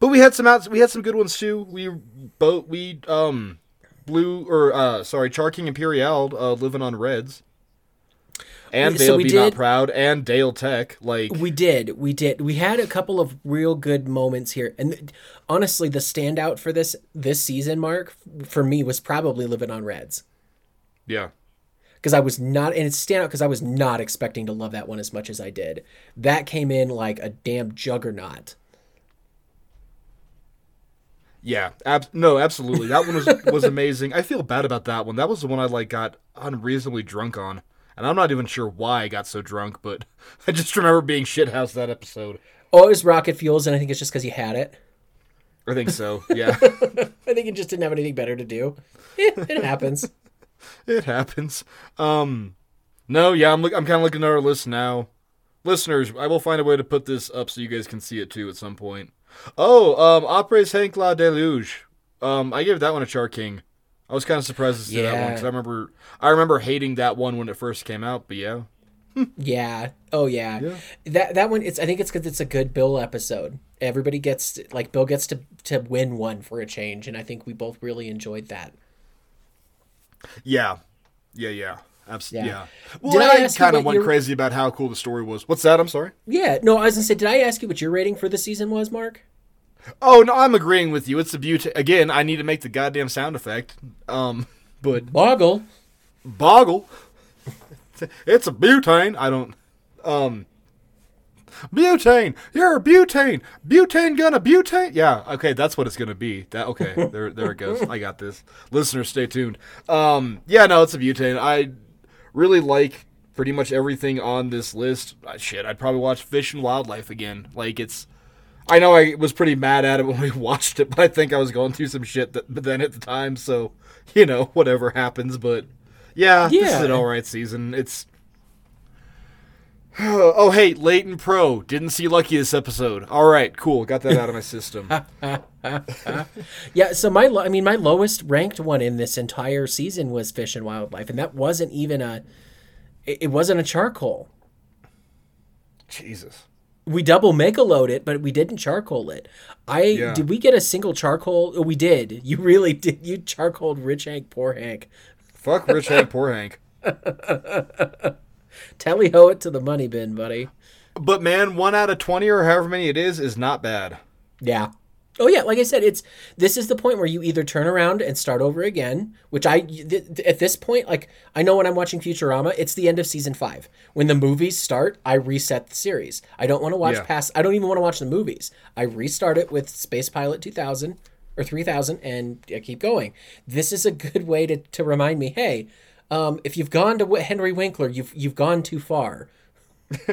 But we had some outs. We had some good ones too. We both we um blue or uh sorry Char King Imperial uh living on Reds. And so Dale we Be Not Proud and Dale Tech like We did. We did. We had a couple of real good moments here. And honestly, the standout for this this season, Mark, for me was probably Living on Reds. yeah. Because I was not, and it's standout because I was not expecting to love that one as much as I did. That came in like a damn juggernaut. Yeah, ab- no, absolutely. That one was was amazing. I feel bad about that one. That was the one I like got unreasonably drunk on, and I'm not even sure why I got so drunk, but I just remember being shithoused that episode. Oh, it was Rocket Fuels, and I think it's just because he had it. I think so. Yeah, I think you just didn't have anything better to do. It happens. it happens. Um, no, yeah, I'm look. I'm kind of looking at our list now. Listeners, I will find a way to put this up so you guys can see it too at some point. Oh, um, Après Hank La Deluge. Um, I gave that one a Char King. I was kind of surprised to see that one because I remember I remember hating that one when it first came out. But yeah, Yeah. Oh yeah. Yeah. That that one. It's. I think it's because it's a good Bill episode. Everybody gets like Bill gets to to win one for a change, and I think we both really enjoyed that. Yeah, yeah, yeah, absolutely. Yeah. Yeah. Well, Did I I, kind of went your- crazy about how cool the story was. What's that? I'm sorry. Yeah. No, I was gonna say. Did I ask you what your rating for the season was, Mark? Oh no, I'm agreeing with you. It's a beauty. Again, I need to make the goddamn sound effect. Um, but Boggle. boggle. it's a butane. I don't. Um. Butane, you're a butane. Butane gonna butane. Yeah, okay, that's what it's gonna be. That okay, there, there it goes. I got this. Listeners, stay tuned. Um, yeah, no, it's a butane. I really like pretty much everything on this list. Uh, shit, I'd probably watch Fish and Wildlife again. Like it's. I know I was pretty mad at it when we watched it, but I think I was going through some shit that, then at the time, so you know whatever happens. But yeah, this is an all right season. It's oh hey, Leighton Pro didn't see Lucky this episode. All right, cool, got that out of my system. Yeah. So my, lo- I mean, my lowest ranked one in this entire season was Fish and Wildlife, and that wasn't even a. It it wasn't a charcoal. Jesus. We double megaload it, but we didn't charcoal it. I Yeah. did we get a single charcoal? Oh, we did. You really did. You charcoaled Rich Hank, poor Hank. Fuck Rich Hank, poor Hank. Tally ho it to the money bin, buddy. But man, one out of twenty or however many it is is not bad. Yeah. Oh yeah, like I said, it's this is the point where you either turn around and start over again, which I th- at this point, like I know when I'm watching Futurama, it's the end of season five. When the movies start, I reset the series. I don't want to watch Yeah. past. I don't even want to watch the movies. I restart it with Space Pilot 2000 or 3000, and I keep going. This is a good way to to remind me, hey, um, if you've gone to Henry Winkler, you've you've gone too far.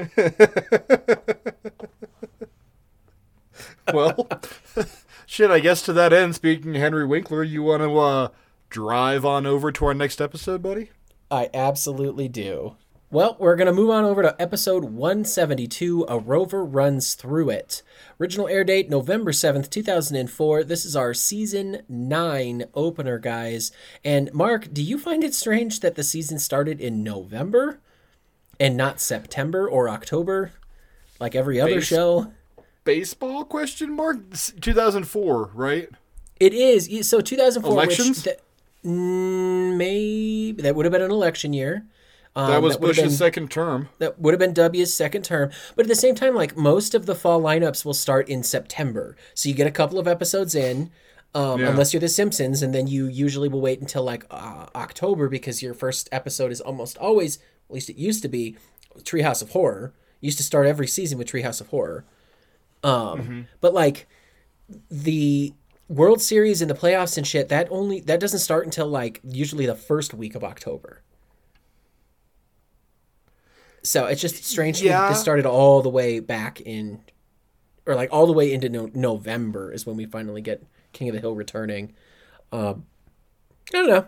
Well, shit. I guess to that end, speaking of Henry Winkler, you want to uh, drive on over to our next episode, buddy? I absolutely do. Well, we're going to move on over to episode 172 A Rover Runs Through It. Original air date November 7th, 2004. This is our season 9 opener, guys. And Mark, do you find it strange that the season started in November and not September or October like every other Base- show? Baseball question mark? 2004, right? It is. So 2004 Elections? which th- mm, maybe that would have been an election year. Um, That was have Bush's been- second term. that would have been W's second term. But at the same time, like most of the fall lineups will start in September. So you get a couple of episodes in, um, Yeah. unless you're The Simpsons, and then you usually will wait until like uh, October because your first episode is almost always, at least it used to be, Treehouse of Horror. Used to start every season with Treehouse of Horror. Um, But like the World Series and the playoffs and shit that only that doesn't start until like usually the first week of October. So it's just strange. that Yeah. This started all the way back in, or like all the way into no- November is when we finally get King of the Hill returning. Um, I don't know.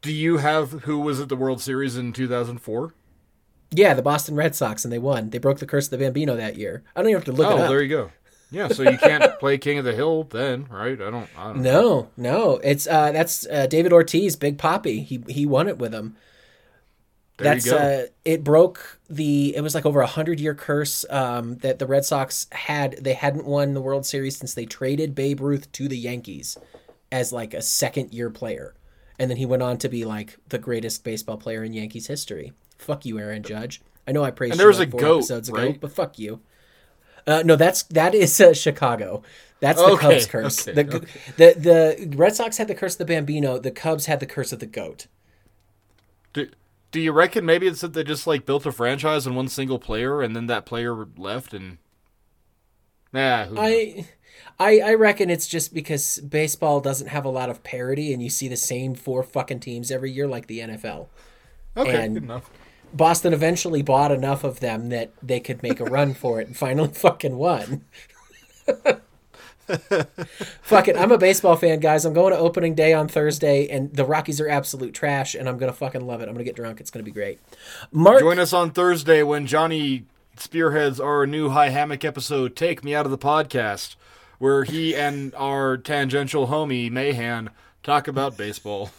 Do you have who was at the World Series in 2004? Yeah, the Boston Red Sox and they won. They broke the curse of the Bambino that year. I don't even have to look oh, it up. there you go. Yeah, so you can't play King of the Hill then, right? I don't. I don't No, no, it's uh, that's uh, David Ortiz, Big Papi. He he won it with him. There that's uh, it broke the. It was like over a hundred year curse um, that the Red Sox had. They hadn't won the World Series since they traded Babe Ruth to the Yankees as like a second year player, and then he went on to be like the greatest baseball player in Yankees history. Fuck you, Aaron Judge. I know I praised And you there's like a four goat, episodes ago, right? but fuck you. Uh, no, that's that is uh, Chicago. That's the Okay, Cubs curse. okay, the, okay. the the Red Sox had the curse of the Bambino. The Cubs had the curse of the goat. Do, do you reckon maybe it's that they just like built a franchise on one single player and then that player left and nah? Who knows? I, I I reckon it's just because baseball doesn't have a lot of parity, and you see the same four fucking teams every year, like the NFL. okay, and- good enough. Boston eventually bought enough of them that they could make a run for it, and finally fucking won. Fuck it, I'm a baseball fan, guys. I'm going to opening day on Thursday, and the Rockies are absolute trash, and I'm gonna fucking love it. I'm gonna get drunk. It's gonna be great. Mark, Join us on Thursday when Johnny spearheads our new high hammock episode, "Take Me Out of the Podcast," where he and our tangential homie Mayhan talk about baseball.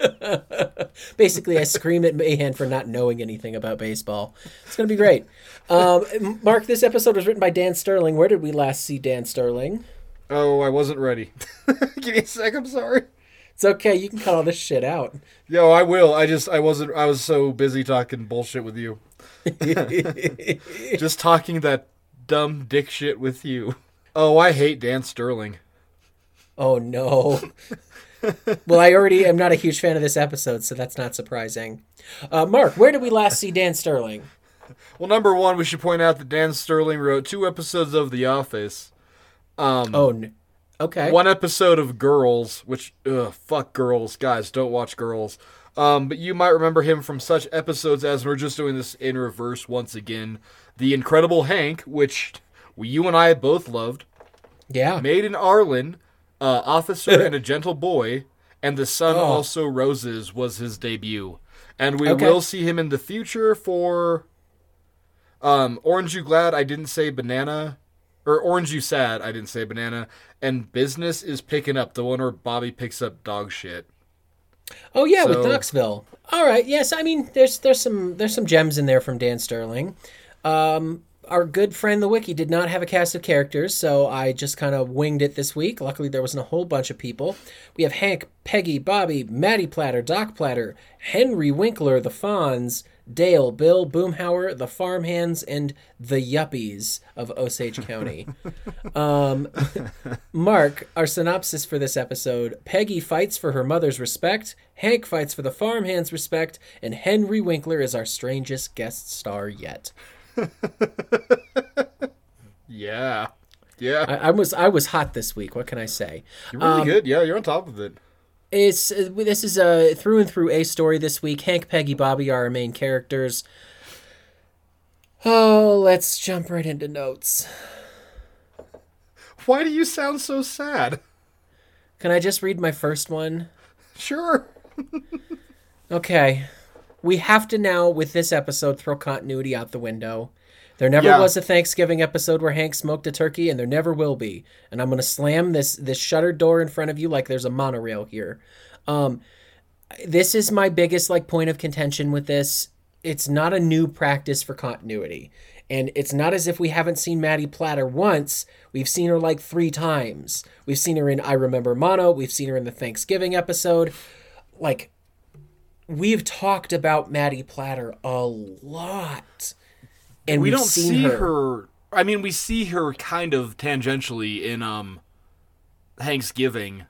Basically, I scream at Mayhan for not knowing anything about baseball. It's going to be great. Um, Mark, this episode was written by Dan Sterling. Where did we last see Dan Sterling? Oh, I wasn't ready. Give me a sec. I'm sorry. It's okay. You can cut all this shit out. Yo, I will. I just I wasn't. I was so busy talking bullshit with you. just talking that dumb dick shit with you. Oh, I hate Dan Sterling. Oh, no. well, I already am not a huge fan of this episode, so that's not surprising. Uh, Mark, where did we last see Dan Sterling? Well, number one, we should point out that Dan Sterling wrote two episodes of The Office. Um, Oh, okay. one episode of Girls, which ugh, fuck Girls, guys, don't watch Girls. Um, but you might remember him from such episodes as we're just doing this in reverse once again. The Incredible Hank, which you and I both loved. Yeah. Maid in Arlen, uh, Officer and a Gentle Boy, and The Son Oh. Also Roses was his debut. And we Okay. will see him in the future for um, Orange You Glad, I didn't say banana. Or Orange You Sad, I didn't say banana. And Business is picking up, the one where Bobby picks up dog shit. Oh yeah, with Knoxville. All right. Yes, I mean there's there's some there's some gems in there from Dan Sterling. Um, our good friend the wiki did not have a cast of characters, so I just kind of winged it this week. Luckily, there wasn't a whole bunch of people. We have Hank, Peggy, Bobby, Maddie Platter, Doc Platter, Henry Winkler, the Fonz, Dale, Bill, Boomhauer, the Farmhands, and the Yuppies of Osage County. um, Mark, our synopsis for this episode Peggy fights for her mother's respect, Hank fights for the farmhand's respect, and Henry Winkler is our strangest guest star yet. Yeah. Yeah. I, I was I was hot this week. What can I say? You're really good. Yeah, you're on top of it. It's uh, this is a through and through a story this week. Hank, Peggy, Bobby are our main characters. Oh, let's jump right into notes. Why do you sound so sad? Can I just read my first one? Sure. Okay. We have to now, with this episode, throw continuity out the window. There never Yeah. was a Thanksgiving episode where Hank smoked a turkey, and there never will be. And I'm gonna slam this this shuttered door in front of you like there's a monorail here. Um, this is my biggest like point of contention with this. It's not a new practice for continuity, and it's not as if we haven't seen Maddie Platter once. We've seen her like three times. We've seen her in I Remember Mono. We've seen her in the Thanksgiving episode. Like we've talked about Maddie Platter a lot, and we don't see her. her. I mean, we see her kind of tangentially in um Thanksgiving.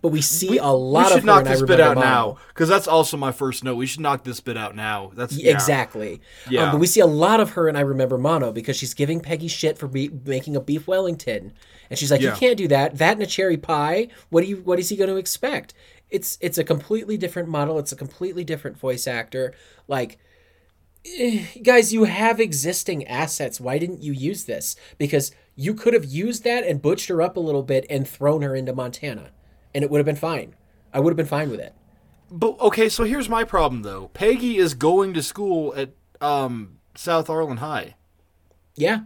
But we see We, a lot we should of her knock this bit out Mono. now because that's also my first note. We should knock this bit out now. That's yeah. Exactly. Yeah. Um, but we see a lot of her, and I remember Mono because she's giving Peggy shit for be- making a beef Wellington, and she's like, Yeah. "You can't do that. That and a cherry pie. What do you? What is he going to expect?" It's it's a completely different model. It's a completely different voice actor. Like, guys, you have existing assets. Why didn't you use this? Because you could have used that and butched her up a little bit and thrown her into Montana, and it would have been fine. I would have been fine with it. But okay, so here's my problem though. Peggy is going to school at um, South Arlen High. Yeah.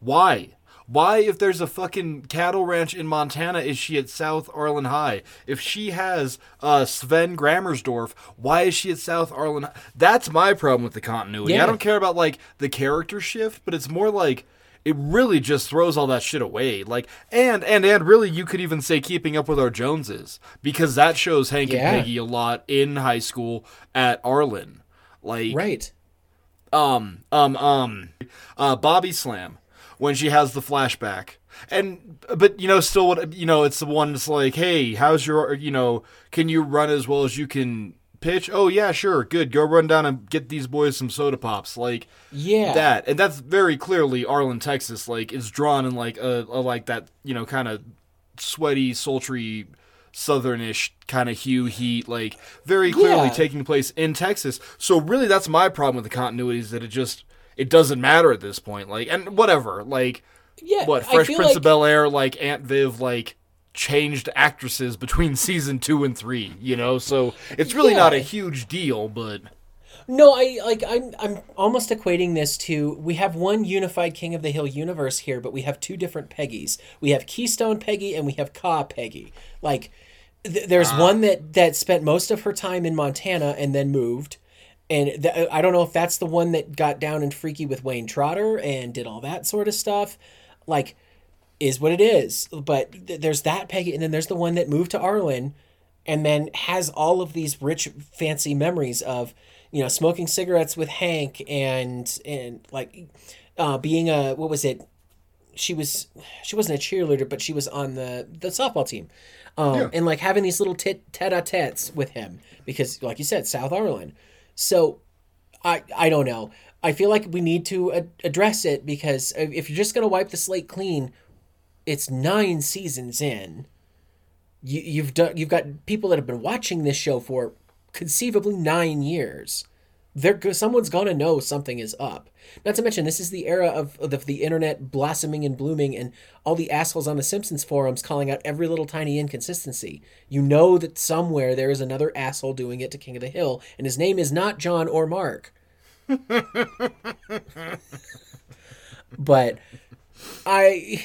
Why? Why, if there's a fucking cattle ranch in Montana, is she at South Arlen High? If she has uh, Sven Grammersdorf, why is she at South Arlen High? That's my problem with the continuity. Yeah. I don't care about, like, the character shift, but it's more like it really just throws all that shit away. Like, and, and, and really, you could even say Keeping Up with Our Joneses, because that shows Hank Yeah. and Peggy a lot in high school at Arlen. Like, Right. um um um uh bobby slam when she has the flashback and but you know still what you know it's the one that's like hey how's your you know can you run as well as you can pitch oh yeah sure good go run down and get these boys some soda pops like Yeah. that and that's very clearly arlen texas like it's drawn in like a, a like that you know kind of sweaty sultry southernish kind of hue heat like very clearly Yeah. taking place in texas so really that's my problem with the continuity is that it just it doesn't matter at this point like and whatever like Yeah. what fresh prince like- of bel air like aunt viv like changed actresses between season two and three you know so it's really not a huge deal but No, I like I'm I'm almost equating this to we have one unified King of the Hill universe here, but we have two different Peggies. We have Keystone Peggy and we have Ka Peggy. Like th- there's Ah. one that that spent most of her time in Montana and then moved. And th- I don't know if that's the one that got down and freaky with Wayne Trotter and did all that sort of stuff. Like is what it is. But th- there's that Peggy and then there's the one that moved to Arlen and then has all of these rich fancy memories of you know smoking cigarettes with Hank and and like uh, being a what was it she was she wasn't a cheerleader but she was on the the softball team um, Yeah. and like having these little tit tete-a-tetes with him because like you said South Arlen so I I don't know. I feel like we need to ad- address it because if you're just gonna wipe the slate clean it's nine seasons in. You, you've done you've got people that have been watching this show for conceivably nine years they're someone's gonna know something is up not to mention this is the era of, of the, the internet blossoming and blooming and all the assholes on the simpsons forums calling out every little tiny inconsistency you know that somewhere there is another asshole doing it to king of the hill and his name is not john or mark but i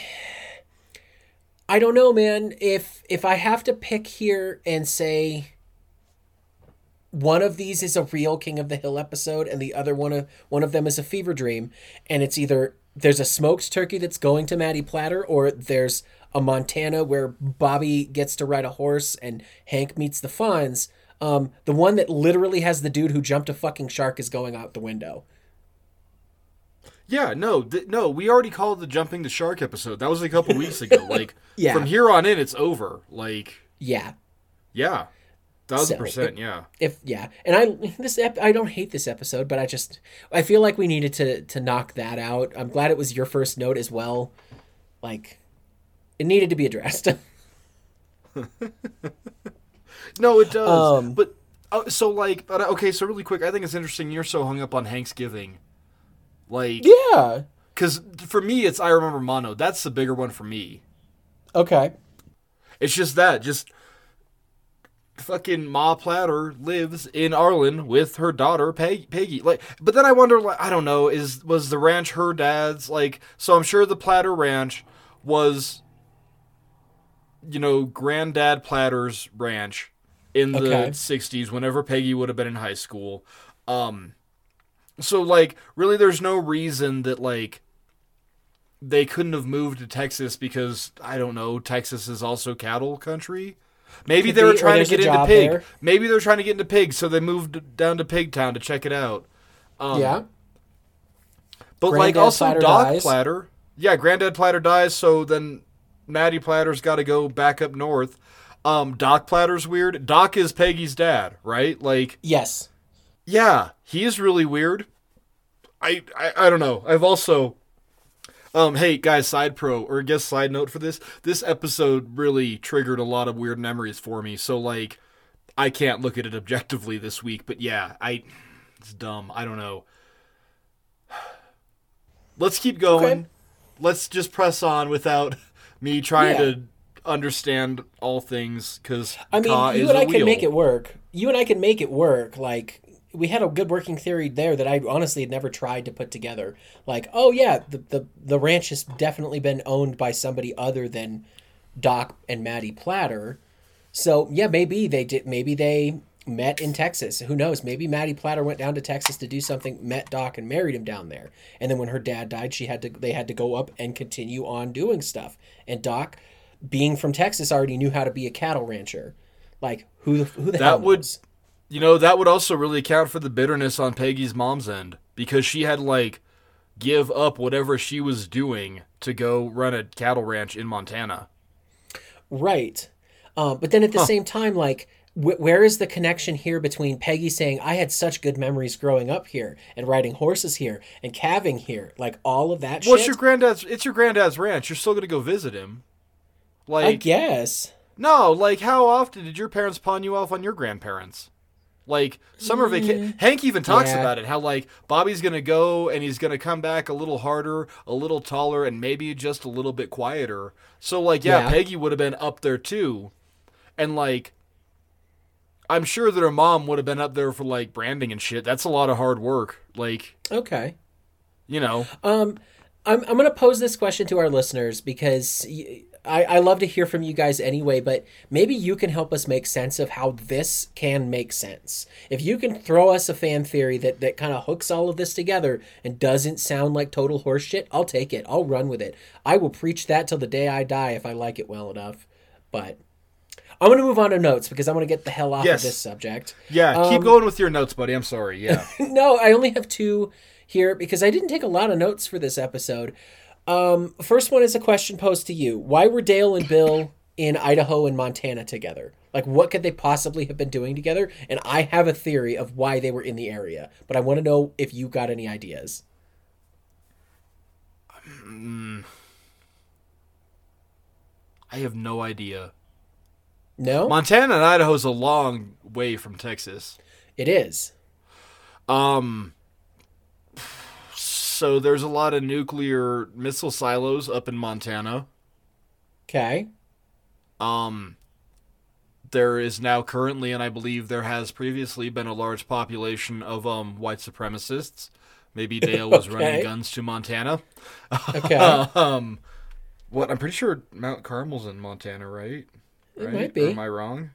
I don't know, man. If if I have to pick here and say one of these is a real King of the Hill episode and the other one of one of them is a fever dream, and it's either there's a smoked turkey that's going to Maddie Platter or there's a Montana where Bobby gets to ride a horse and Hank meets the Fonz. Um, the one that literally has the dude who jumped a fucking shark is going out the window. Yeah, no, th- no. We already called the jumping the shark episode. That was a couple weeks ago. Like, Yeah. from here on in, it's over. Like, Yeah, yeah, thousand So, percent. Yeah, if yeah and i this ep- i don't hate this episode but i just i feel like we needed to to knock that out i'm glad it was your first note as well like it needed to be addressed no, it does. Um, but uh, so like, but, uh, okay, so really quick, I think it's interesting. You're so hung up on Thanksgiving, like, yeah because for me, it's I remember Mono. That's the bigger one for me. okay It's just that, just fucking Ma Platter lives in Arlen with her daughter Peg- Peggy. Like, but then I wonder, like, I don't know, is was the ranch her dad's? Like, so I'm sure the Platter Ranch was, you know, Granddad Platter's ranch in the Okay. '60s, whenever Peggy would have been in high school. Um, so like, really, there's no reason that like they couldn't have moved to Texas because I don't know, Texas is also cattle country. Maybe Could they were be, trying to get into pig. there. Maybe they're trying to get into pig, so they moved down to Pigtown to check it out. Um, yeah but like also Platter Doc dies. Platter. Yeah, Granddad Platter dies, so then Maddie Platter's got to go back up north. Um, Doc Platter's weird. Doc is Peggy's dad, right? Like, Yes. yeah, he is really weird. I, I I don't know. I've also um hey guys, side pro or I guess side note for this. This episode really triggered a lot of weird memories for me. So like I can't look at it objectively this week, but yeah, I it's dumb. I don't know. Let's keep going. Okay. Let's just press on without me trying Yeah. to understand all things cuz I mean, you and I can wheel. make it work. You and I can make it work. Like we had a good working theory there that I honestly had never tried to put together. Like, oh yeah, the the, the ranch has definitely been owned by somebody other than Doc and Maddie Platter. So yeah, maybe they did. Maybe they met in Texas. Who knows? Maybe Maddie Platter went down to Texas to do something, met Doc, and married him down there. And then when her dad died, she had to. They had to go up and continue on doing stuff. And Doc, being from Texas, already knew how to be a cattle rancher. Like who the who the hell That would knows? You know, that would also really account for the bitterness on Peggy's mom's end because she had like give up whatever she was doing to go run a cattle ranch in Montana. Right. Um, but then at the same time, like, wh- where is the connection here between Peggy saying, I had such good memories growing up here and riding horses here and calving here? Like, all of that What's shit? your granddad's? It's your granddad's ranch. You're still gonna go visit him. Like, I guess. no, like how often did your parents pawn you off on your grandparents? Like summer vacation. Hank even talks Yeah. about it. How like Bobby's gonna go and he's gonna come back a little harder, a little taller, and maybe just a little bit quieter. So like yeah, Yeah. Peggy would have been up there too, and like. I'm sure that her mom would have been up there for like branding and shit. That's a lot of hard work. Like, Okay. you know, Um, I'm, I'm going to pose this question to our listeners because y- I, I love to hear from you guys anyway, but maybe you can help us make sense of how this can make sense. If you can throw us a fan theory that, that kind of hooks all of this together and doesn't sound like total horseshit, I'll take it. I'll run with it. I will preach that till the day I die if I like it well enough. But I'm going to move on to notes because I want to get the hell off Yes. of this subject. yeah. keep um, going with your notes, buddy. I'm sorry. Yeah. no, I only have two here because I didn't take a lot of notes for this episode. Um, first one is a question posed to you: Why were Dale and Bill in Idaho and Montana together? Like, what could they possibly have been doing together? And I have a theory of why they were in the area, but I want to know if you got any ideas. I have no idea. No, Montana and Idaho is a long way from Texas. it is. Um, so there's a lot of nuclear missile silos up in Montana. Okay. Um, there is now currently, and I believe there has previously been a large population of um white supremacists. Maybe Dale was Okay. running guns to Montana. Okay. um, what I'm pretty sure Mount Carmel's in Montana, right? It right? might Or be. am I wrong?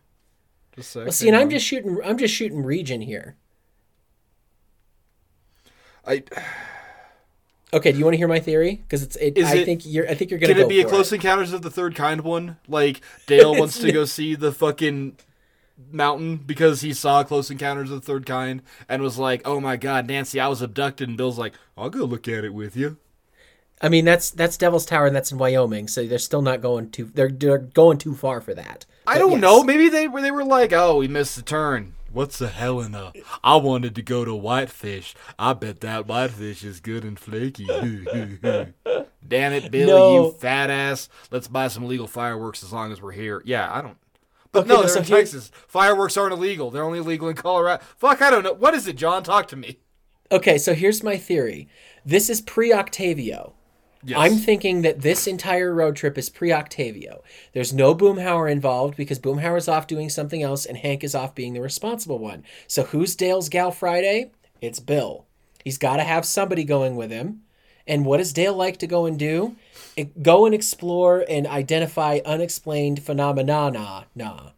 Just sec. well, see, and I'm just shooting. I'm just shooting region here. I Okay. Do you want to hear my theory? Because it's. It, I it- think you're. I think you're gonna. Can it go be a Close Encounters of the Third Kind one? Like Dale wants to go see the fucking mountain because he saw Close Encounters of the Third Kind and was like, "Oh my god, Nancy, I was abducted." And Bill's like, "I'll go look at it with you." I mean, that's that's Devil's Tower, and that's in Wyoming, so they're still not going too. They're they're going too far for that. I don't yes. know. Maybe they were they were like, "Oh, we missed the turn." What's a Helena? I wanted to go to Whitefish. I bet that Whitefish is good and flaky. Damn it, Billy, No. you fat ass. Let's buy some legal fireworks as long as we're here. Yeah, I don't. But Okay, no, they're so in here- Texas. Fireworks aren't illegal. They're only illegal in Colorado. Fuck, I don't know. What is it, John? Talk to me. Okay, so here's my theory. This is pre Octavio. Yes. I'm thinking that this entire road trip is pre Octavio. There's no Boomhauer involved because Boomhauer's off doing something else and Hank is off being the responsible one. So who's Dale's gal Friday? It's Bill. He's got to have somebody going with him. And what does Dale like to go and do? It, go and explore and identify unexplained phenomena. Nah,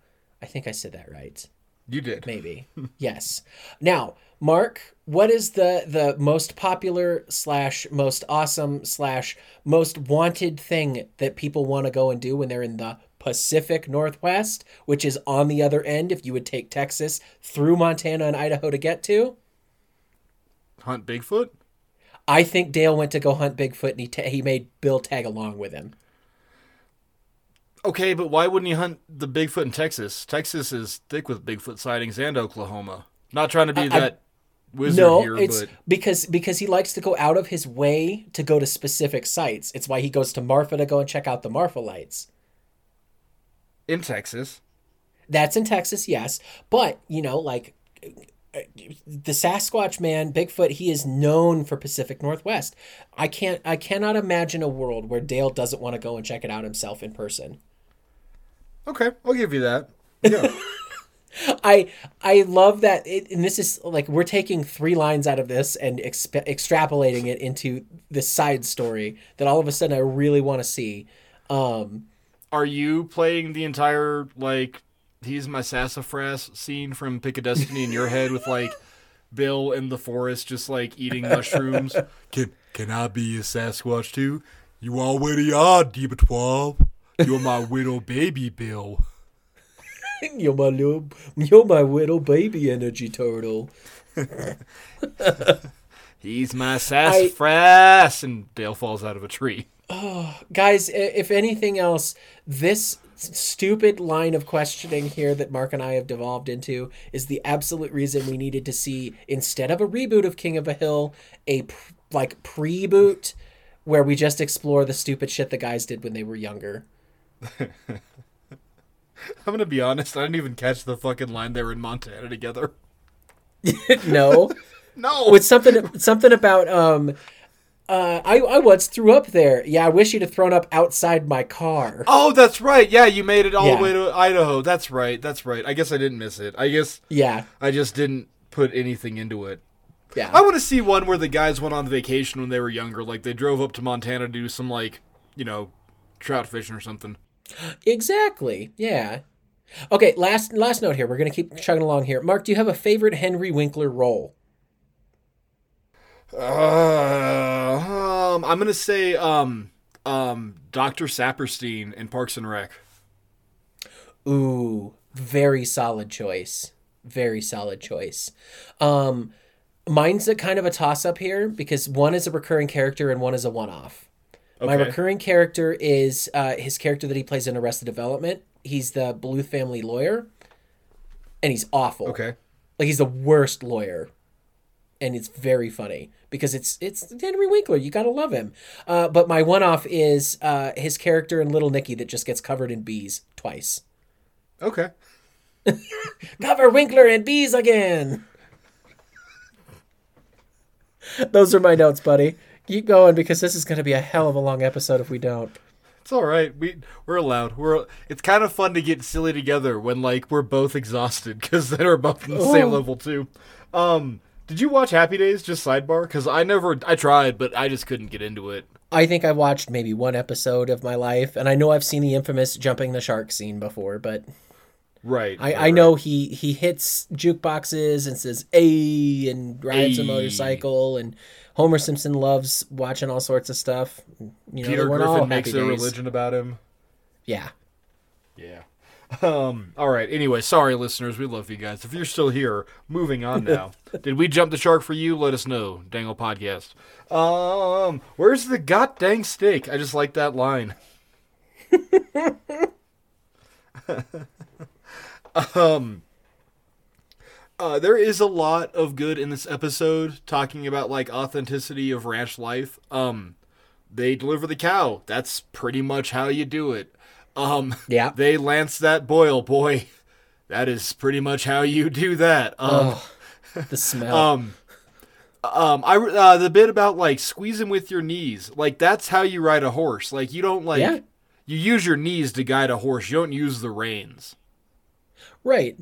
I think I said that right. you did. Maybe. yes. Now, Mark, what is the the most popular slash most awesome slash most wanted thing that people want to go and do when they're in the Pacific Northwest, which is on the other end if you would take Texas through Montana and Idaho to get to? Hunt Bigfoot? I think Dale went to go hunt Bigfoot and he, ta- he made Bill tag along with him. Okay, but why wouldn't he hunt the Bigfoot in Texas? Texas is thick with Bigfoot sightings and Oklahoma. Not trying to be I- that wizard no, here, it's but because because he likes to go out of his way to go to specific sites. It's why he goes to Marfa to go and check out the Marfa lights. in Texas. That's in Texas, yes. But, you know, like the Sasquatch man, Bigfoot, he is known for Pacific Northwest. I can't I cannot imagine a world where Dale doesn't want to go and check it out himself in person. Okay, I'll give you that. Yeah. I I love that it, and this is like we're taking three lines out of this and exp- extrapolating it into this side story that all of a sudden I really want to see. Um Are you playing the entire like he's my sassafras scene from Pick of Destiny in your head with like Bill in the forest just like eating mushrooms? Can can I be a Sasquatch too? You already are, Diva Twelve. You're my little baby, Bill. you're my little you're my little baby energy turtle. He's my sassafras, and Dale falls out of a tree. Oh, guys if anything else this stupid line of questioning here that mark and i have devolved into is the absolute reason we needed to see instead of a reboot of king of a hill a pr- like pre-boot where we just explore the stupid shit the guys did when they were younger I'm gonna be honest, I didn't even catch the fucking line they were in Montana together. no No, with something something about um uh, I, I once threw up there. Yeah, I wish you'd have thrown up outside my car. Oh, that's right. Yeah, you made it all Yeah. the way to Idaho. That's right. That's right. I guess I didn't miss it. I guess Yeah, I just didn't put anything into it. yeah. I want to see one where the guys went on vacation when they were younger. Like they drove up to Montana to do some like, you know, trout fishing or something. Exactly. Yeah. Okay, last last note here. We're gonna keep chugging along here. Mark, do you have a favorite Henry Winkler role? Uh, um, I'm gonna say um um Dr. Saperstein in Parks and Rec. Ooh, very solid choice. Very solid choice. Um, mine's a kind of a toss up here because one is a recurring character and one is a one off. My recurring character is uh, his character that he plays in Arrested Development. He's the Bluth family lawyer, and he's awful. Okay. like he's the worst lawyer and it's very funny because it's it's henry winkler you gotta love him uh, but my one-off is uh, his character in little nicky that just gets covered in bees twice Okay. cover winkler in bees again those are my notes buddy keep going because this is going to be a hell of a long episode if we don't It's all right. We we're allowed. We're. It's kind of fun to get silly together when like we're both exhausted because then we're both in the same Oh. level too. Um, did you watch Happy Days? Just sidebar, because I never. I tried, but I just couldn't get into it. i think i watched maybe one episode of my life and i know i've seen the infamous jumping the shark scene before but Right. I, I know he he hits jukeboxes and says "a" and rides a motorcycle and Homer Simpson loves watching all sorts of stuff. You know, Peter Griffin makes a religion about him. Yeah. Yeah. Um. All right. Anyway, sorry, listeners. We love you guys. If you're still here, moving on now. Did we jump the shark for you? Let us know. Dangle podcast. Um. Where's the god dang steak? I just like that line. um. Uh, there is a lot of good in this episode talking about like authenticity of ranch life. Um, they deliver the cow. That's pretty much how you do it. Um, Yeah. they lance that boil, boy. That is pretty much how you do that. Um, The smell. um, um, I uh, the bit about like squeezing with your knees, like that's how you ride a horse. Like you don't like Yeah. you use your knees to guide a horse. You don't use the reins. right.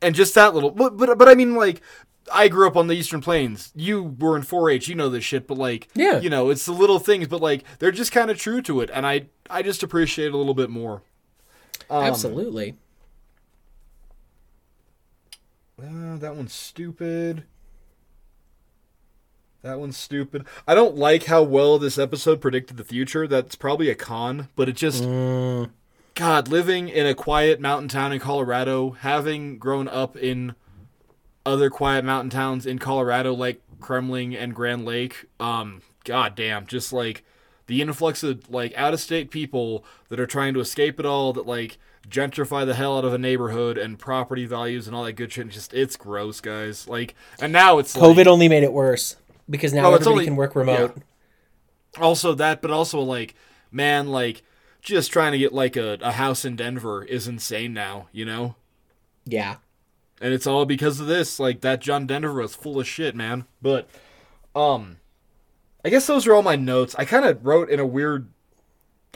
And just that little, but but, but I mean like. I grew up on the Eastern Plains. You were in 4-H. You know this shit, but like, Yeah. you know, it's the little things, but like, they're just kind of true to it, and I, I just appreciate it a little bit more. Um, Absolutely. Uh, that one's stupid. That one's stupid. I don't like how well this episode predicted the future. That's probably a con, but it just. Mm, God, living in a quiet mountain town in Colorado, having grown up in other quiet mountain towns in Colorado like Kremmling and Grand Lake, um, god damn, just like the influx of like out of state people that are trying to escape it all, that like gentrify the hell out of a neighborhood and property values and all that good shit. It's just it's gross, guys. Like, and now it's COVID like, only made it worse because now Oh, it's everybody only- can work remote. also that, but also like, man, like just trying to get like a, a house in Denver is insane now, you know. Yeah. and it's all because of this. Like that John Denver was full of shit, man. But um I guess those are all my notes. I kind of wrote in a weird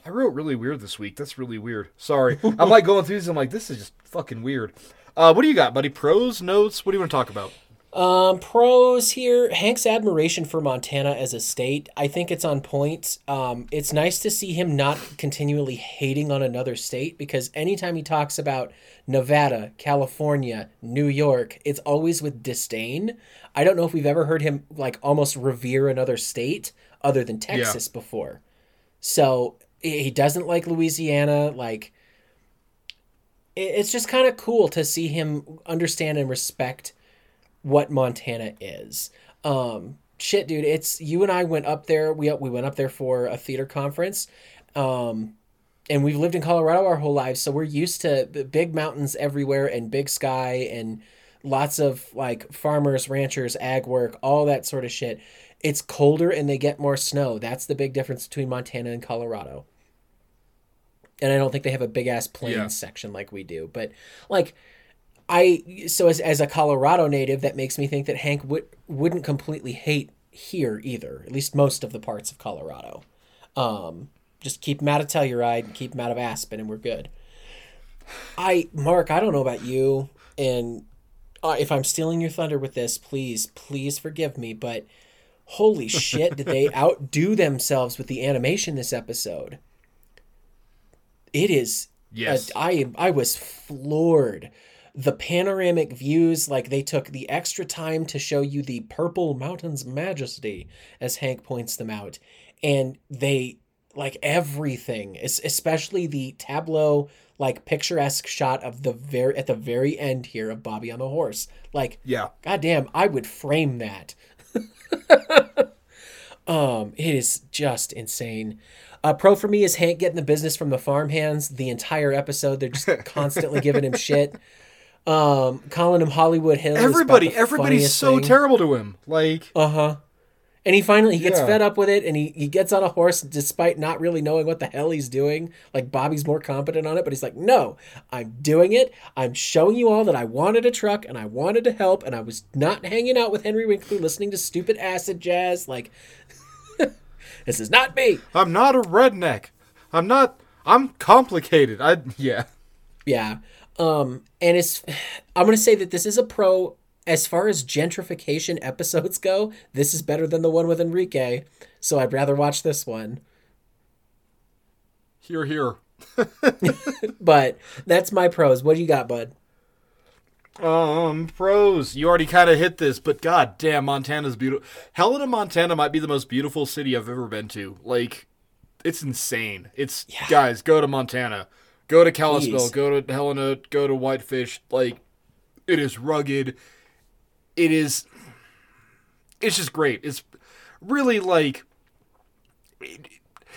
I wrote really weird this week. That's really weird. Sorry. I'm like going through these I'm like this is just fucking weird. Uh what do you got, buddy? Pros, notes? What do you want to talk about? Um, pros here. Hank's admiration for Montana as a state, I think it's on point. Um, it's nice to see him not continually hating on another state because anytime he talks about Nevada, California, New York, it's always with disdain. I don't know if we've ever heard him like almost revere another state other than Texas before. So he doesn't like Louisiana. Like, it's just kind of cool to see him understand and respect what Montana is. Um, shit, dude, it's you and I went up there. We we went up there for a theater conference, um, and we've lived in Colorado our whole lives, so we're used to big mountains everywhere and big sky and lots of like farmers, ranchers, ag work, all that sort of shit. It's colder and they get more snow. That's the big difference between Montana and Colorado. And I don't think they have a big ass plains Yeah. section like we do, but like I so as as a Colorado native, that makes me think that Hank would wouldn't completely hate here either. At least most of the parts of Colorado. Um, just keep him out of Telluride, and keep him out of Aspen, and we're good. I Mark, I don't know about you, and uh, if I'm stealing your thunder with this, please, please forgive me. But holy shit, did they outdo themselves with the animation this episode? It is Yes. uh, I I was floored. The panoramic views, like they took the extra time to show you the purple mountain's majesty, as Hank points them out, and they like everything, es- especially the tableau, like picturesque shot of the very at the very end here of Bobby on the horse. Like, Yeah. goddamn, I would frame that. um, it is just insane. Uh, pro for me is Hank getting the business from the farmhands the entire episode. They're just constantly giving him shit. Um, calling him Hollywood Hills. Everybody, everybody's so terrible to him. Like Uh huh. And he finally he gets Yeah. fed up with it, and he he gets on a horse despite not really knowing what the hell he's doing. Like Bobby's more competent on it, but he's like, "No, I'm doing it. I'm showing you all that I wanted a truck and I wanted to help, and I was not hanging out with Henry Winkler listening to stupid acid jazz. Like, this is not me." I'm not a redneck. I'm not I'm complicated. I yeah. Yeah. Um, and it's I'm gonna say that this is a pro as far as gentrification episodes go. This is better than the one with Enrique, so I'd rather watch this one. Here here. But that's my pros. What do you got, bud? Um, pros. You already kind of hit this, but god damn, Montana's beautiful. Helena, Montana might be the most beautiful city I've ever been to. Like, it's insane. It's guys, go to Montana, go to Kalispell, Please. go to Helena, go to Whitefish. Like, it is rugged. It is. It's just great. It's really like. it-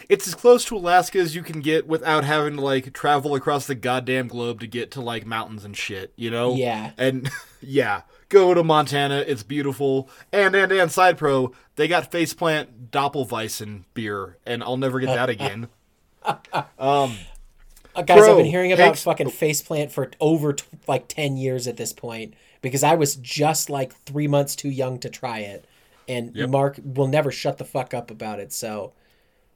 it's as close to Alaska as you can get without having to like travel across the goddamn globe to get to like mountains and shit, you know? Yeah. And yeah, go to Montana. It's beautiful. And and and side pro, they got faceplant Doppelweissen beer, and I'll never get that again. Uh, guys, I've been hearing about Hank's- fucking faceplant for over t- like ten years at this point because I was just like three months too young to try it, and Yep. Mark will never shut the fuck up about it. So.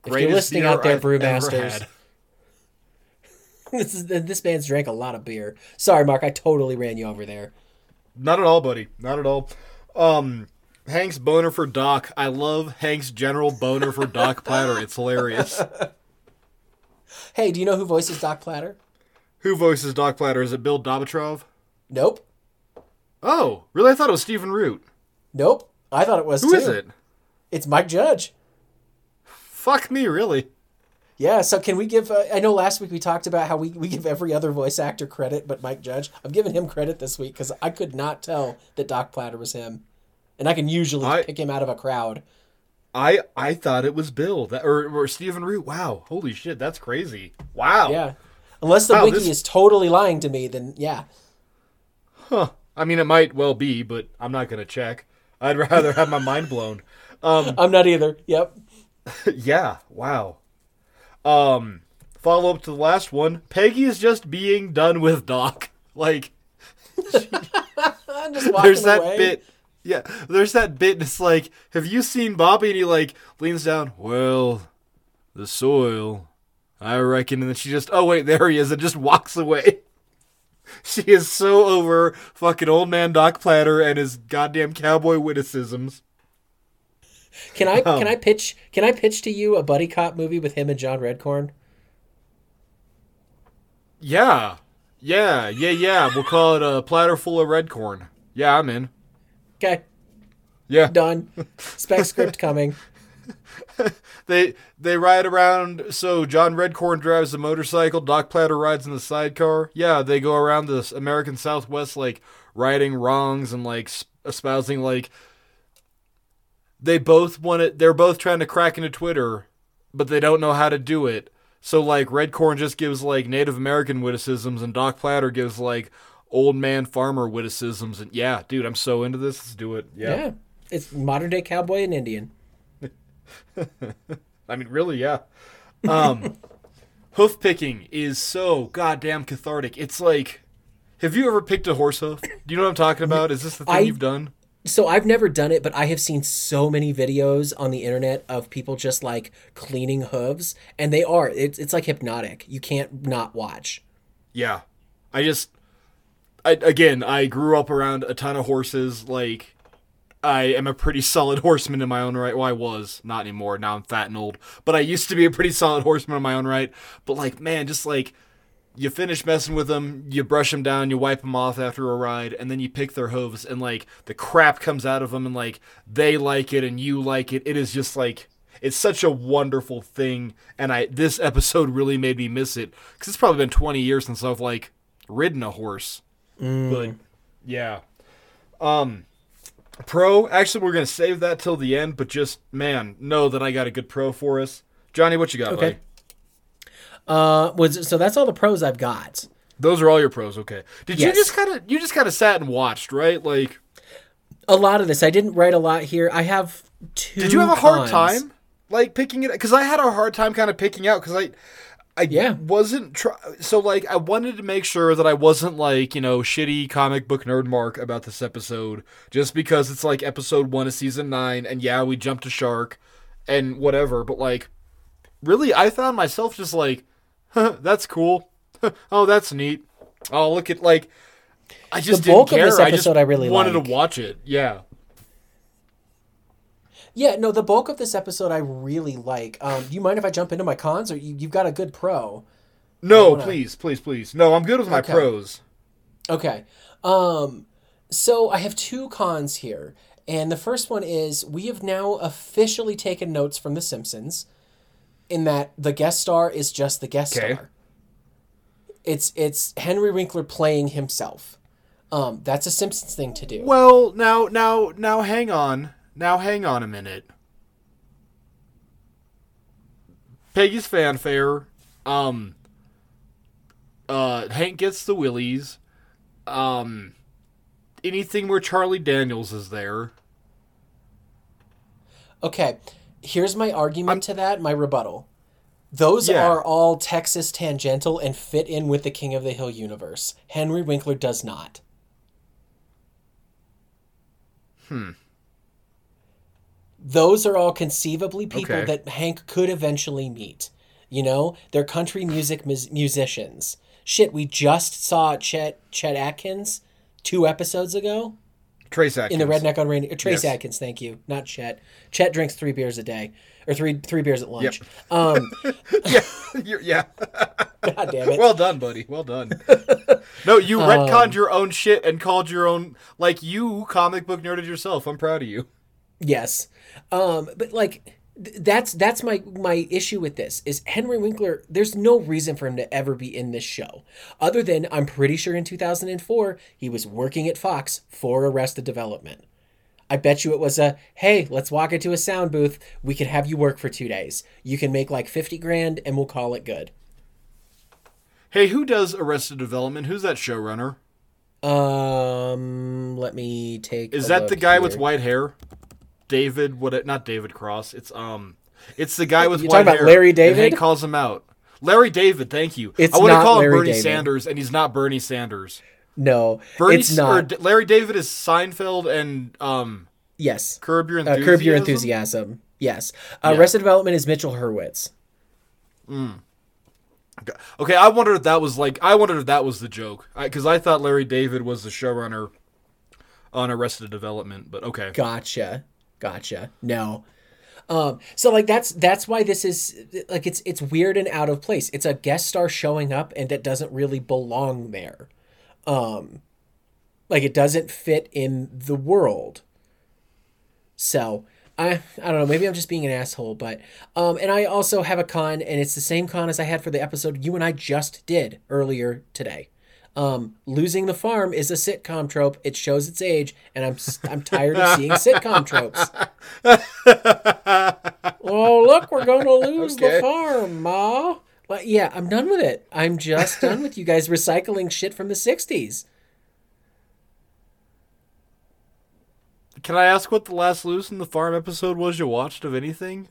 If you're listening out there, I've brewmasters, this is this man's drank a lot of beer. Sorry, Mark, I totally ran you over there. Not at all, buddy. Not at all. Um, Hank's boner for Doc. I love Hank's general boner for Doc Platter. It's hilarious. Hey, do you know who voices Doc Platter? Who voices Doc Platter? Is it Bill Domitrov? Nope, Oh, really? I thought it was Stephen Root. nope. I thought it was Who too. is it? It's Mike Judge. Fuck me, really. Yeah, so can we give? Uh, I know last week we talked about how we, we give every other voice actor credit, but Mike Judge. I'm giving him credit this week because I could not tell that Doc Platter was him, and I can usually I- pick him out of a crowd. I I thought it was Bill that or, or Stephen Root. Wow, holy shit, that's crazy. Wow. Yeah. Unless the Wow, wiki this- is totally lying to me, then yeah. Huh. I mean, it might well be, but I'm not gonna check. I'd rather have my mind blown. Um, I'm not either. Yep. yeah. Wow. Um, follow up to the last one. Peggy is just being done with Doc. Like, I'm just walking there's that away. bit. Yeah, there's that bit. And it's like, have you seen Bobby? And he like leans down. Well, the soil, I reckon. And then she just, oh wait, there he is, and just walks away. She is so over fucking old man Doc Platter and his goddamn cowboy witticisms. Can I Um, can I pitch can I pitch to you a buddy cop movie with him and John Redcorn? Yeah, yeah, yeah, yeah. We'll call it a platter full of red corn. Yeah, I'm in. Okay, Yeah, done. Spec script coming. they they ride around. So John Redcorn drives the motorcycle. Doc Platter rides in the sidecar. Yeah, they go around the American Southwest like righting wrongs and like espousing like they both want it. They're both trying to crack into Twitter, but they don't know how to do it. So like Redcorn just gives like Native American witticisms, and Doc Platter gives like old man farmer witticisms. And yeah, dude, I'm so into this. Let's do it. Yeah. It's modern day cowboy and Indian. I mean, really, yeah. Um, hoof picking is so goddamn cathartic. It's like, have you ever picked a horse hoof? Do you know what I'm talking about? Is this the thing I- you've done? So I've never done it, but I have seen so many videos on the internet of people just like cleaning hooves, and they are it's it's like hypnotic. You can't not watch. Yeah. I just, I again, I grew up around a ton of horses. Like, I am a pretty solid horseman in my own right. Well, I was not anymore. Now I'm fat and old, but I used to be a pretty solid horseman in my own right. But like, man, just like you finish messing with them, you brush them down, you wipe them off after a ride, and then you pick their hooves, and like the crap comes out of them, and like they like it and you like it. It is just like it's such a wonderful thing, and I this episode really made me miss it because it's probably been 20 years since I've like ridden a horse. But yeah, um, pro. Actually, we're gonna save that till the end, but just man, know that I got a good pro for us. Johnny, what you got? Okay. buddy? Uh, was so that's all the pros I've got. Those are all your pros, okay? Did you just kind of you just kind of sat and watched, right? Like, A lot of this I didn't write a lot here. I have two. did you have a hard time like picking it? Because I had a hard time kind of picking out because I, I Yeah. wasn't try- so like I wanted to make sure that I wasn't like you know shitty comic book nerd mark about this episode just because it's like episode one of season nine and yeah we jumped a shark and whatever, but like really I found myself just like, huh, that's cool, oh that's neat, oh look at like. I just the bulk of didn't care. this I just episode I really wanted like. to watch it. Yeah. Yeah, no, the bulk of this episode I really like. Um, do you mind if I jump into my cons, or you, you've got a good pro? No, wanna- please, please, please. No, I'm good with my Okay. pros. Okay. Um, so I have two cons here. And the first one is we have now officially taken notes from The Simpsons in that the guest star is just the guest Okay. star. It's it's Henry Winkler playing himself. Um, that's a Simpsons thing to do. Well, now, now, now, hang on. Now, hang on a minute. Peggy's fanfare. Um. Uh, Hank gets the willies. Um. Anything where Charlie Daniels is there. Okay, here's my argument to that, my rebuttal. Those Yeah. are all Texas tangential and fit in with the King of the Hill universe. Henry Winkler does not. Hmm. Those are all conceivably people Okay. that Hank could eventually meet. You know, they're country music mus- musicians. Shit, we just saw Chet Chet Atkins two episodes ago Trace Atkins. in the Redneck on Rainey. Trace Yes. Atkins, thank you, not Chet. Chet drinks three beers a day, or three three beers at lunch. Um, yeah, yeah. God damn it. Well done, buddy. Well done. no, you Um, retconned your own shit and called your own like you comic book nerded yourself. I'm proud of you. Yes, um, but like th- that's that's my my issue with this is Henry Winkler. There's no reason for him to ever be in this show, other than I'm pretty sure in 2004 he was working at Fox for Arrested Development. I bet you it was a hey, let's walk into a sound booth. We could have you work for two days. You can make like fifty grand, and we'll call it good. Hey, who does Arrested Development? Who's that showrunner? Um, let me take. Is that the guy with white hair? David, what? Not David Cross. It's um, it's the guy with You white talking about hair. Larry and David? Hank calls him out. Larry David, thank you. It's I want to call him Bernie David. Sanders, and he's not Bernie Sanders. No, Bernie it's not. Larry David is Seinfeld and um, yes, Curb Your uh, Enthusiasm. curb your enthusiasm. Yes, uh, Yeah. Arrested Development is Mitchell Hurwitz. Okay, I wondered if that was like I wondered if that was the joke because I, thought Larry David was the showrunner on Arrested Development, but okay. Gotcha, gotcha. No, um, so like that's that's why this is like it's it's weird and out of place. It's a guest star showing up and it doesn't really belong there. Um, like it doesn't fit in the world. So I I don't know. Maybe I'm just being an asshole, but um, and I also have a con, and it's the same con as I had for the episode you and I just did earlier today. Um, losing the farm is a sitcom trope. It shows its age, and I'm I'm tired of seeing sitcom tropes. oh look, we're going to lose Okay. the farm, ma. Well, yeah, I'm done with it. I'm just done with you guys recycling shit from the '60s. Can I ask what the last Loose in the Farm episode was you watched of anything?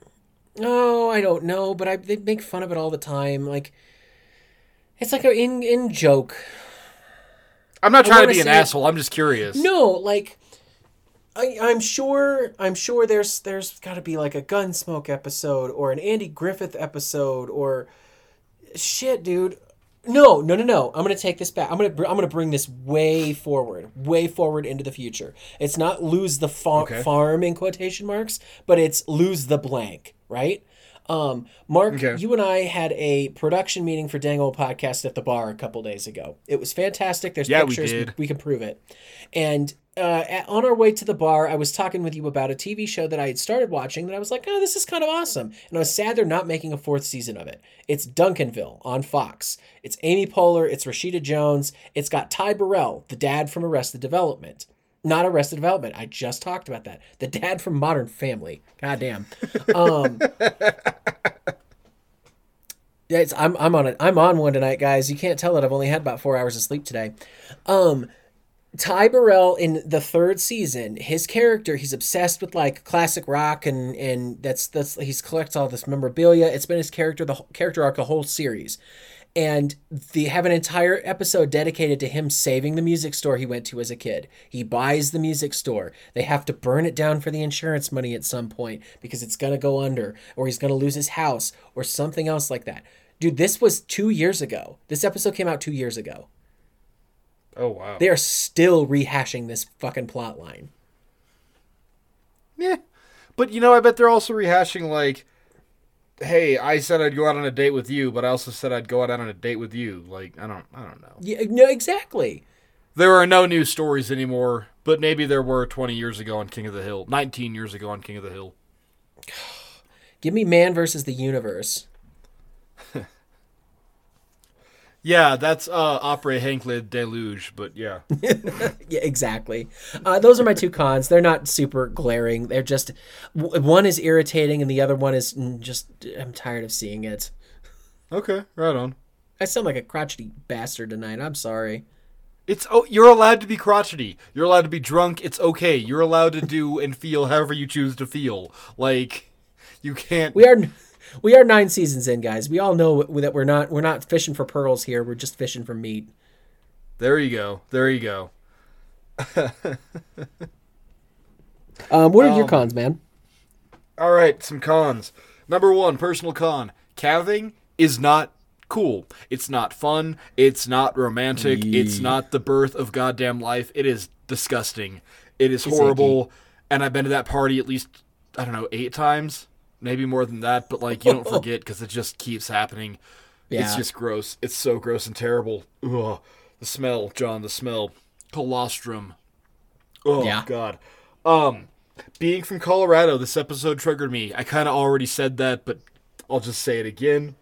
Oh, I don't know, but I, they make fun of it all the time. Like, it's like an in in joke. I'm not trying to be an asshole. I'm just curious. No, like, I I'm sure I'm sure there's there's got to be like a Gunsmoke episode or an Andy Griffith episode or shit, dude. No, no, no, no. I'm gonna take this back. I'm gonna br- I'm gonna bring this way forward, way forward into the future. It's not lose the fa- Okay. farm in quotation marks, but it's lose the blank, right? Um, Mark, Okay. you and I had a production meeting for Dangle Podcast at the bar a couple days ago. It was fantastic. There's Yeah, we pictures. did. we can prove it. And uh, at, on our way to the bar, I was talking with you about a TV show that I had started watching that I was like, oh, this is kind of awesome. And I was sad they're not making a fourth season of it. It's Duncanville on Fox. It's Amy Poehler. It's Rashida Jones. It's got Ty Burrell, the dad from Arrested Development. Not Arrested Development. I just talked about that. The dad from Modern Family. God damn. Um, yeah, it's, I'm I'm on it. I'm on one tonight, guys. You can't tell that I've only had about four hours of sleep today. Um, Ty Burrell in the third season, his character, he's obsessed with like classic rock and and that's that's he's collects all this memorabilia. It's been his character the character arc the whole series. And they have an entire episode dedicated to him saving the music store he went to as a kid. He buys the music store. They have to burn it down for the insurance money at some point because it's going to go under or he's going to lose his house or something else like that. Dude, this was 2 years ago. This episode came out 2 years ago. Oh wow. They are still rehashing this fucking plot line. Yeah. But you know, I bet they're also rehashing like, "Hey, I said I'd go out on a date with you, but I also said I'd go out on a date with you." Like, I don't, I don't know. Yeah, no, exactly. There are no new stories anymore, but maybe there were 20 years ago on King of the Hill, 19 years ago on King of the Hill. Give me man versus the universe. Yeah, that's uh Opera Hanklid Deluge, but yeah. Yeah, exactly. Uh, those are my two cons. They're not super glaring. They're just one is irritating and the other one is mm, just I'm tired of seeing it. okay, right on. I sound like a crotchety bastard tonight. I'm sorry. It's oh, you're allowed to be crotchety. You're allowed to be drunk. It's okay. You're allowed to do and feel however you choose to feel. Like you can't We are we are nine seasons in, guys. We all know that we're not we're not fishing for pearls here. We're just fishing for meat. There you go. There you go. Um, what are your Um, cons, man? All right, some cons. Number one, personal con: calving is not cool. It's not fun. It's not romantic. It's not the birth of goddamn life. It is disgusting. It is horrible. And I've been to that party at least I don't know eight times, maybe more than that. But like you don't forget because it just keeps happening. It's just gross. It's so gross and terrible. Ugh. The smell, John. The smell. Colostrum. Oh Yeah. God. Um, being from Colorado, this episode triggered me. I kind of already said that, but I'll just say it again.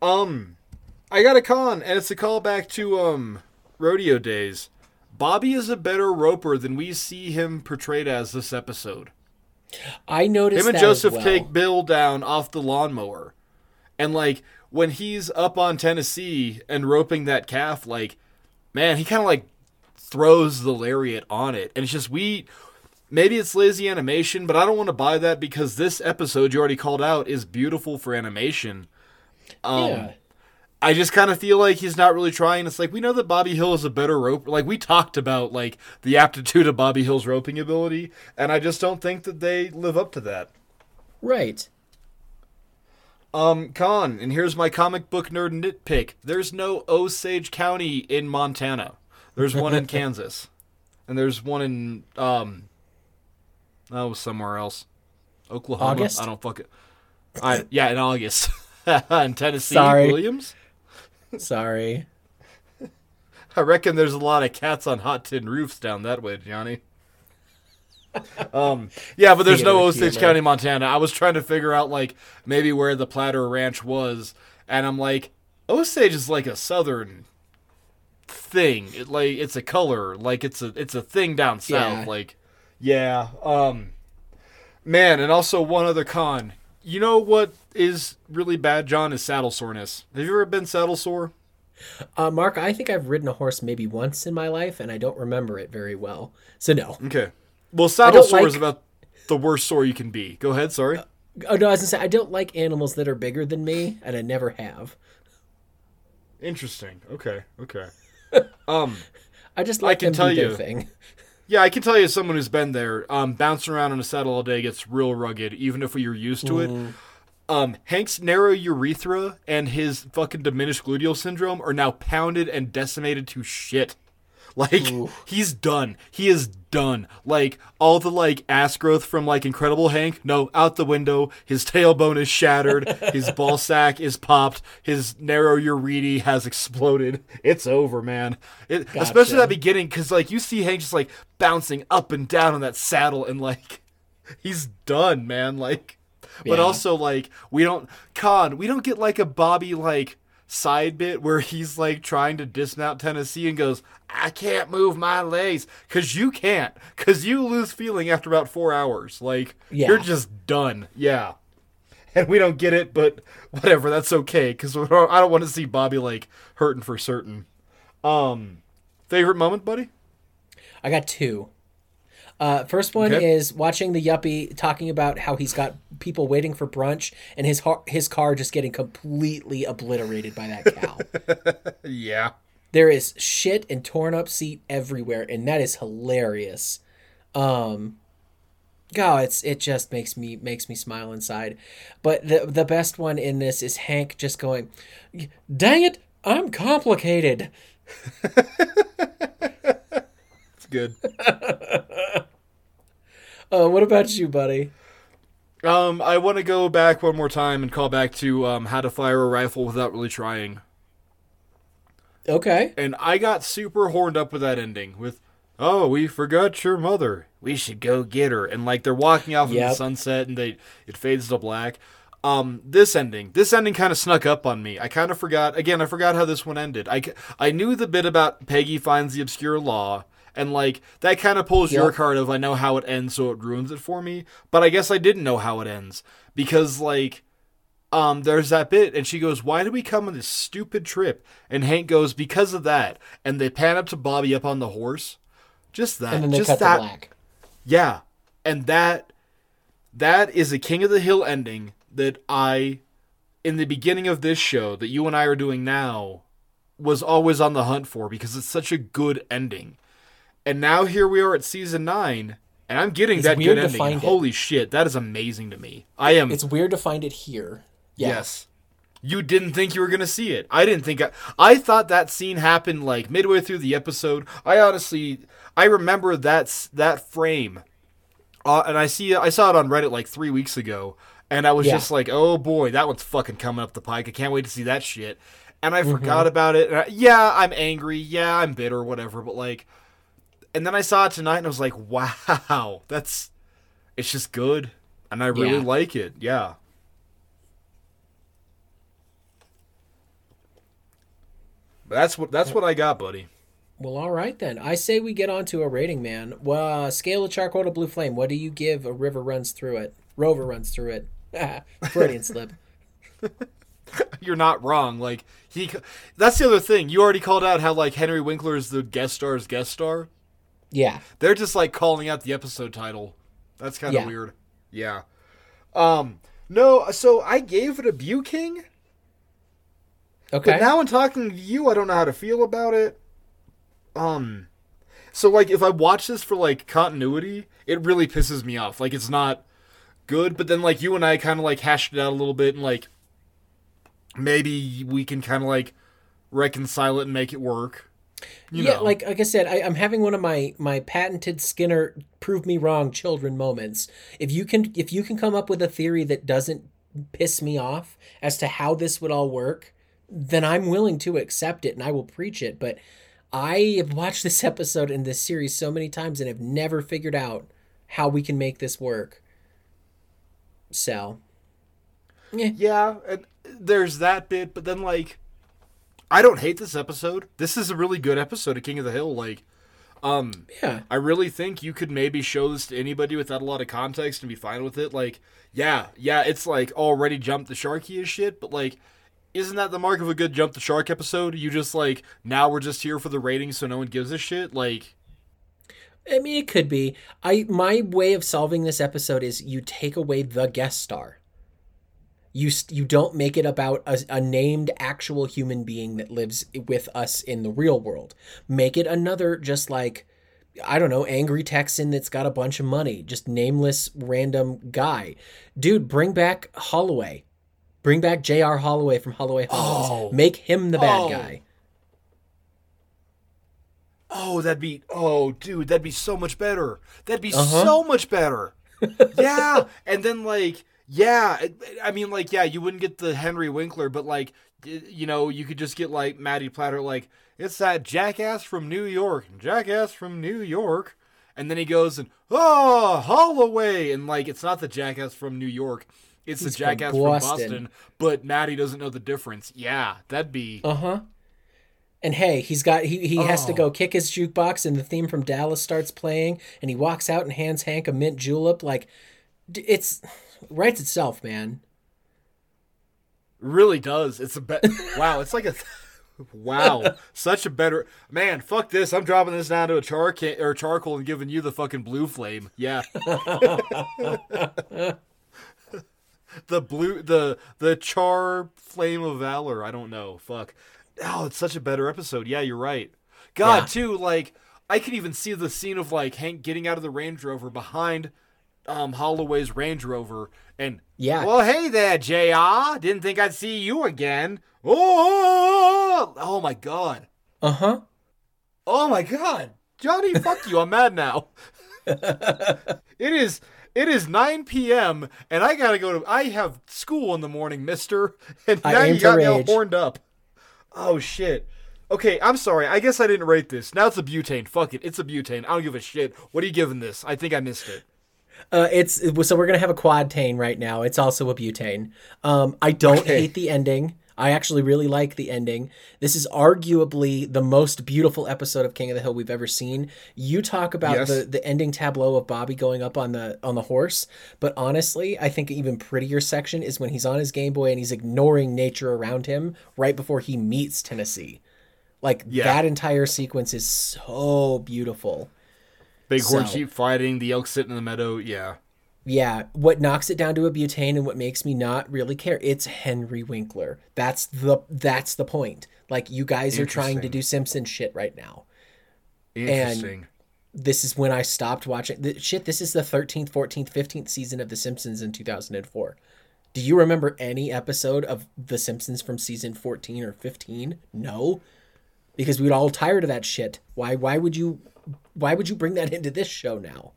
Um, I got a con, and it's a callback to um rodeo days. Bobby is a better roper than we see him portrayed as this episode. I noticed Him and Joseph well. take Bill down off the lawnmower. And like when he's up on Tennessee and roping that calf, like, man, he kind of like throws the lariat on it. And it's just, we, maybe it's lazy animation, but I don't want to buy that because this episode you already called out is beautiful for animation. Um, yeah. I just kind of feel like he's not really trying. It's like we know that Bobby Hill is a better roper. Like we talked about like the aptitude of Bobby Hill's roping ability, and I just don't think that they live up to that. Right. Um, Con, and here's my comic book nerd nitpick. There's no Osage County in Montana. There's one in Kansas. And there's one in um oh somewhere else. Oklahoma. August? I don't fuck it. I yeah, in August. in Tennessee, Sorry. Williams. Sorry. I reckon there's a lot of cats on hot tin roofs down that way, Johnny. um, yeah, but there's no Osage. County, Montana. I was trying to figure out like maybe where the Platter Ranch was, and I'm like, Osage is like a southern thing. It like it's a color, like it's a it's a thing down south. Yeah. Like, yeah, um, man, and also one other con. You know what is really bad, John? Is saddle soreness. Have you ever been saddle sore? Uh, Mark, I think I've ridden a horse maybe once in my life, and I don't remember it very well. So no. Okay. Well, saddle sore is about the worst sore you can be. Go ahead. Sorry. Oh no, I was gonna say I don't like animals that are bigger than me, and I never have. Interesting. Okay. Okay. um. I just like can them tell you- thing. Yeah, I can tell you, as someone who's been there, um, bouncing around in a saddle all day gets real rugged, even if you're used to it. Um, Hank's narrow urethra and his fucking diminished gluteal syndrome are now pounded and decimated to shit. Like he's done. He is done. Like all the like ass growth from like Incredible Hank, no, out the window. His tailbone is shattered. his ball sack is popped. His narrow urethra has exploded. It's over, man. It, Especially Gotcha. that beginning, because like you see Hank just like bouncing up and down on that saddle, and like he's done, man. Like, but Yeah. also like we don't con we don't get like a Bobby like side bit where he's like trying to dismount Tennessee and goes, I can't move my legs because you can't because you lose feeling after about four hours. Like Yeah. you're just done. Yeah. And we don't get it, but whatever. That's okay because I don't want to see Bobby like hurting for certain. Um, favorite moment, buddy? I got two. Uh, first one Okay. is watching the yuppie talking about how he's got people waiting for brunch and his har- his car just getting completely obliterated by that cow. Yeah. there is shit and torn up seat everywhere, and that is hilarious. Um, God, it's it just makes me makes me smile inside. But the the best one in this is Hank just going, "Dang it, I'm complicated." It's good. Uh, what about you, buddy? Um, I want to go back one more time and call back to um, how to fire a rifle without really trying. Okay. And I got super horned up with that ending. With, oh, we forgot your mother. We should go get her. And like they're walking off in the sunset, and they it fades to black. Um, this ending, this ending kind of snuck up on me. I kind of forgot. Again, I forgot how this one ended. I I knew the bit about Peggy finds the obscure law. And like that kind of pulls your card of I know how it ends, so it ruins it for me. But I guess I didn't know how it ends because like um, there's that bit, and she goes, "Why did we come on this stupid trip?" And Hank goes, "Because of that." And they pan up to Bobby up on the horse. Just that. And then they just cut that. Yeah, and that that is a King of the Hill ending that I, in the beginning of this show that you and I are doing now, was always on the hunt for because it's such a good ending. And now here we are at season nine, and I'm getting It's that good ending. and it. holy shit, that is amazing to me. I am. It's weird to find it here. Yeah. Yes. You didn't think you were gonna see it. I didn't think. I, I thought that scene happened like midway through the episode. I honestly, I remember that that frame, uh, and I see I saw it on Reddit like three weeks ago, and I was Yeah. just like, oh boy, that one's fucking coming up the pike. I can't wait to see that shit. And I Mm-hmm. forgot about it. And I- yeah, I'm angry. Yeah, I'm bitter. Whatever. But like, and then I saw it tonight, and I was like, wow, that's, it's just good, and I really Yeah. like it. Yeah. But that's what that's what I got, buddy. Well, all right then. I say we get on to a rating, man. Well, uh, scale of charcoal to blue flame. What do you give a river runs through it? Rover runs through it. Freudian slip. You're not wrong. Like he, that's the other thing. You already called out how like Henry Winkler is the guest star's guest star. Yeah. They're just like calling out the episode title. That's kind of Yeah. weird. Yeah. Um. No. So I gave it a Bew King. Okay. But now in talking to you, I don't know how to feel about it. Um, so like if I watch this for like continuity, it really pisses me off. Like it's not good. But then like you and I kind of like hashed it out a little bit, and like maybe we can kind of like reconcile it and make it work. You yeah, know. like like I said, I, I'm having one of my my patented Skinner prove me wrong children moments. If you can if you can come up with a theory that doesn't piss me off as to how this would all work, then I'm willing to accept it and I will preach it. But I have watched this episode in this series so many times and have never figured out how we can make this work. So, Yeah, and there's that bit, but then like I don't hate this episode. This is a really good episode of King of the Hill. Like, um, yeah, I really think you could maybe show this to anybody without a lot of context and be fine with it. Like, yeah, yeah, it's like already jumped the sharky as shit, but like, isn't that the mark of a good jump the shark episode? You just like now we're just here for the ratings, so no one gives a shit. Like, I mean, it could be. I my way of solving this episode is you take away the guest star. You you don't make it about a, a named actual human being that lives with us in the real world. Make it another just like I don't know, angry Texan that's got a bunch of money, just nameless random guy. Dude, bring back Holloway. Bring back J.R. Holloway from Holloway Halls. Oh. Make him the bad Oh. guy. oh, that'd be oh, dude, that'd be so much better. That'd be Uh-huh. so much better. yeah, and then like yeah, I mean like yeah, you wouldn't get the Henry Winkler, but like you know, you could just get like Maddie Platter like it's that jackass from New York, jackass from New York. And then he goes and oh Holloway and like it's not the jackass from New York, it's He's the jackass from Boston. Boston. But Maddie doesn't know the difference. Yeah, that'd be Uh huh. And hey, he's got he he has to Oh. go kick his jukebox, and the theme from Dallas starts playing, and he walks out and hands Hank a mint julep. Like, it's writes itself, man. really does. It's a bet. wow, it's like a. wow, such a better man. Fuck this. I'm dropping this down to a char can- or charcoal and giving you the fucking blue flame. Yeah. the blue, the the char flame of valor. I don't know. Fuck. Oh, it's such a better episode. Yeah, you're right. God, Yeah. too. Like I could even see the scene of like Hank getting out of the Range Rover behind um Holloway's Range Rover and Yeah. well, hey there, JR. Didn't think I'd see you again. Oh, oh my god. Uh huh. Oh my god. Johnny, fuck you. I'm mad now. it is it is 9 p.m. and I gotta go to I have school in the morning, mister. And I now you got me all horned up. Oh shit. Okay, I'm sorry. I guess I didn't rate this. Now it's a butane. Fuck it. It's a butane. I don't give a shit. What are you giving this? I think I missed it. Uh, it's so we're gonna have a quadtane right now. It's also a butane. Um, I don't Okay. hate the ending. I actually really like the ending. This is arguably the most beautiful episode of King of the Hill we've ever seen. You talk about Yes. the the ending tableau of Bobby going up on the on the horse, but honestly, I think an even prettier section is when he's on his Game Boy and he's ignoring nature around him right before he meets Tennessee. Like Yeah. that entire sequence is so beautiful. Bighorn So- sheep fighting, the elk sitting in the meadow. Yeah. Yeah, what knocks it down to a butane and what makes me not really care, it's Henry Winkler. That's the that's the point. Like you guys are trying to do Simpson shit right now. Interesting. This is when I stopped watching. The, shit, this is the 13th, 14th, 15th season of The Simpsons in 2004. Do you remember any episode of The Simpsons from season 14 or 15? No. Because we'd all tired of that shit. Why why would you why would you bring that into this show now?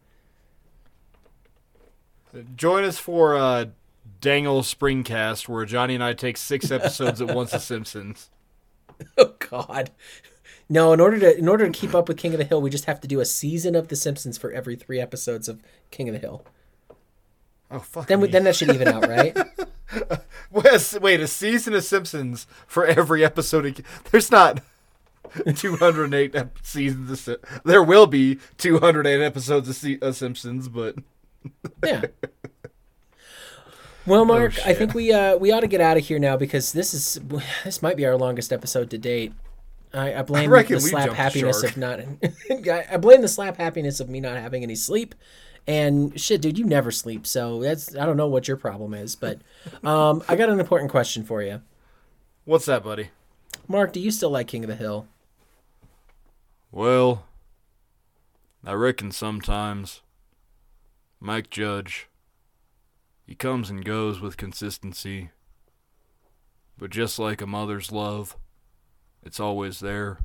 Join us for uh, Dangle Springcast, where Johnny and I take six episodes at once of Simpsons. Oh God. No, in order to in order to keep up with King of the Hill, we just have to do a season of The Simpsons for every three episodes of King of the Hill. Oh fuck! Then me. then that should even out, right? Wait, a- wait, a season of Simpsons for every episode. Of... There's not. 208 ep- seasons. Of, there will be 208 episodes of, Se- of Simpsons, but Yeah. Well, Mark, I think we uh, we ought to get out of here now because this is this might be our longest episode to date. I, I blame reckon the slap happiness shark. of not. I I blame the slap happiness of me not having any sleep. And shit, dude, you never sleep, so that's I don't know what your problem is, but um, I got an important question for you, what's that, buddy? Mark. Do you still like King of the Hill? Well, I reckon sometimes Mike Judge, he comes and goes with consistency, but just like a mother's love, it's always there.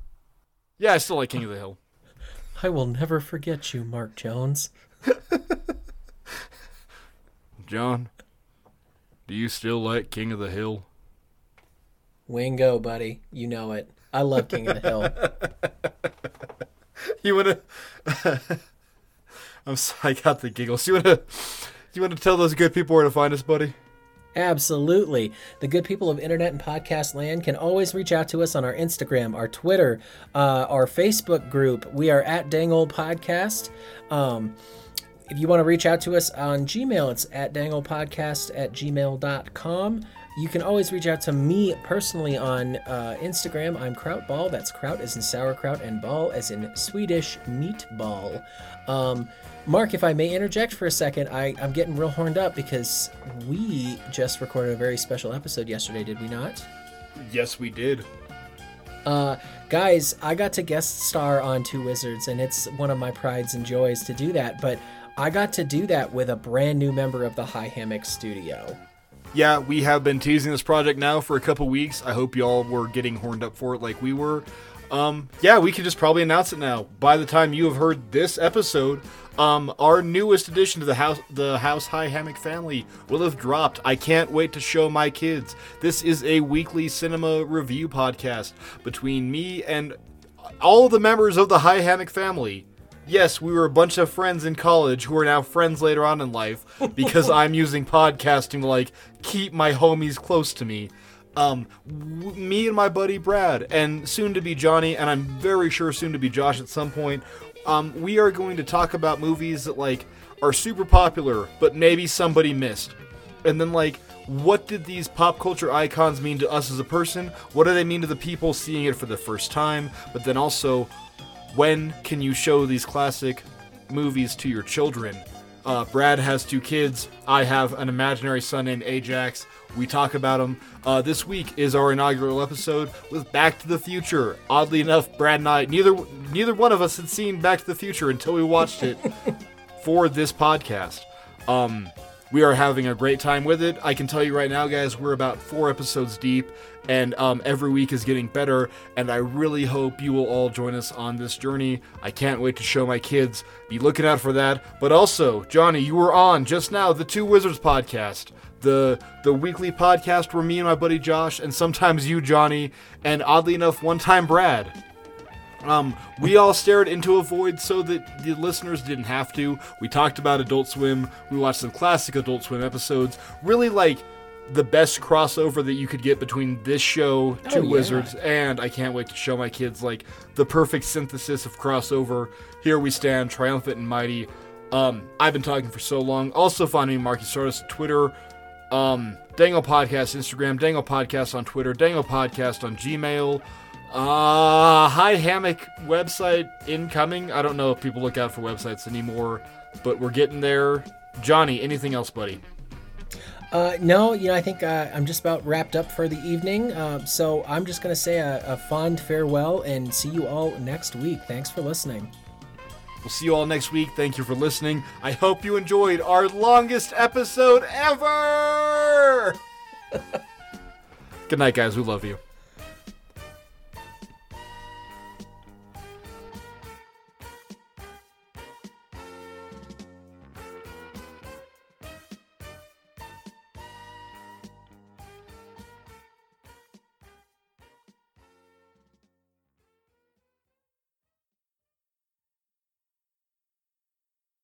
Yeah, I still like King of the Hill. I will never forget you, Mark Jones. John, do you still like King of the Hill? Wingo, buddy, you know it. I love King of the Hill. You wanna? I'm sorry, I got the giggles. You wanna? You wanna tell those good people where to find us, buddy? Absolutely. The good people of internet and podcast land can always reach out to us on our Instagram, our Twitter, uh, our Facebook group. We are at Dang Old Podcast. Um, if you want to reach out to us on Gmail, it's at dangoldpodcast at gmail.com. You can always reach out to me personally on uh, Instagram. I'm Krautball. That's Kraut as in sauerkraut and ball as in Swedish meatball. Um, Mark, if I may interject for a second, I, I'm getting real horned up because we just recorded a very special episode yesterday, did we not? Yes, we did. Uh, guys, I got to guest star on Two Wizards, and it's one of my prides and joys to do that. But I got to do that with a brand new member of the High Hammock Studio. Yeah, we have been teasing this project now for a couple weeks. I hope y'all were getting horned up for it like we were. Um, yeah, we could just probably announce it now. By the time you have heard this episode, um, our newest addition to the house, the House High Hammock family, will have dropped. I can't wait to show my kids. This is a weekly cinema review podcast between me and all the members of the High Hammock family. Yes, we were a bunch of friends in college who are now friends later on in life because I'm using podcasting to like keep my homies close to me. Um, w- me and my buddy Brad, and soon to be Johnny, and I'm very sure soon to be Josh at some point. Um, we are going to talk about movies that like are super popular, but maybe somebody missed. And then like, what did these pop culture icons mean to us as a person? What do they mean to the people seeing it for the first time? But then also, when can you show these classic movies to your children? Uh, Brad has two kids. I have an imaginary son named Ajax. We talk about him. Uh, this week is our inaugural episode with Back to the Future. Oddly enough, Brad and I, neither neither one of us had seen Back to the Future until we watched it for this podcast. Um, we are having a great time with it. I can tell you right now, guys, we're about four episodes deep, and um, every week is getting better. And I really hope you will all join us on this journey. I can't wait to show my kids. Be looking out for that. But also, Johnny, you were on just now the Two Wizards podcast. The the weekly podcast where me and my buddy Josh, and sometimes you, Johnny, and oddly enough, one time Brad, um, we all stared into a void so that the listeners didn't have to. We talked about Adult Swim. We watched some classic Adult Swim episodes. Really like the best crossover that you could get between this show, Two yeah. Wizards, and I can't wait to show my kids like the perfect synthesis of crossover. Here we stand, triumphant and mighty. Um, I've been talking for so long. Also find me Marky Sardis Twitter, um, Dango Podcast Instagram, Dango Podcast on Twitter, Dango Podcast on Gmail. Uh, High Hammock website incoming. I don't know if people look out for websites anymore, but we're getting there. Johnny, anything else, buddy? Uh, no, you know, I think uh, I'm just about wrapped up for the evening. Uh, so I'm just going to say a, a fond farewell and see you all next week. Thanks for listening. We'll see you all next week. Thank you for listening. I hope you enjoyed our longest episode ever. Good night, guys. We love you.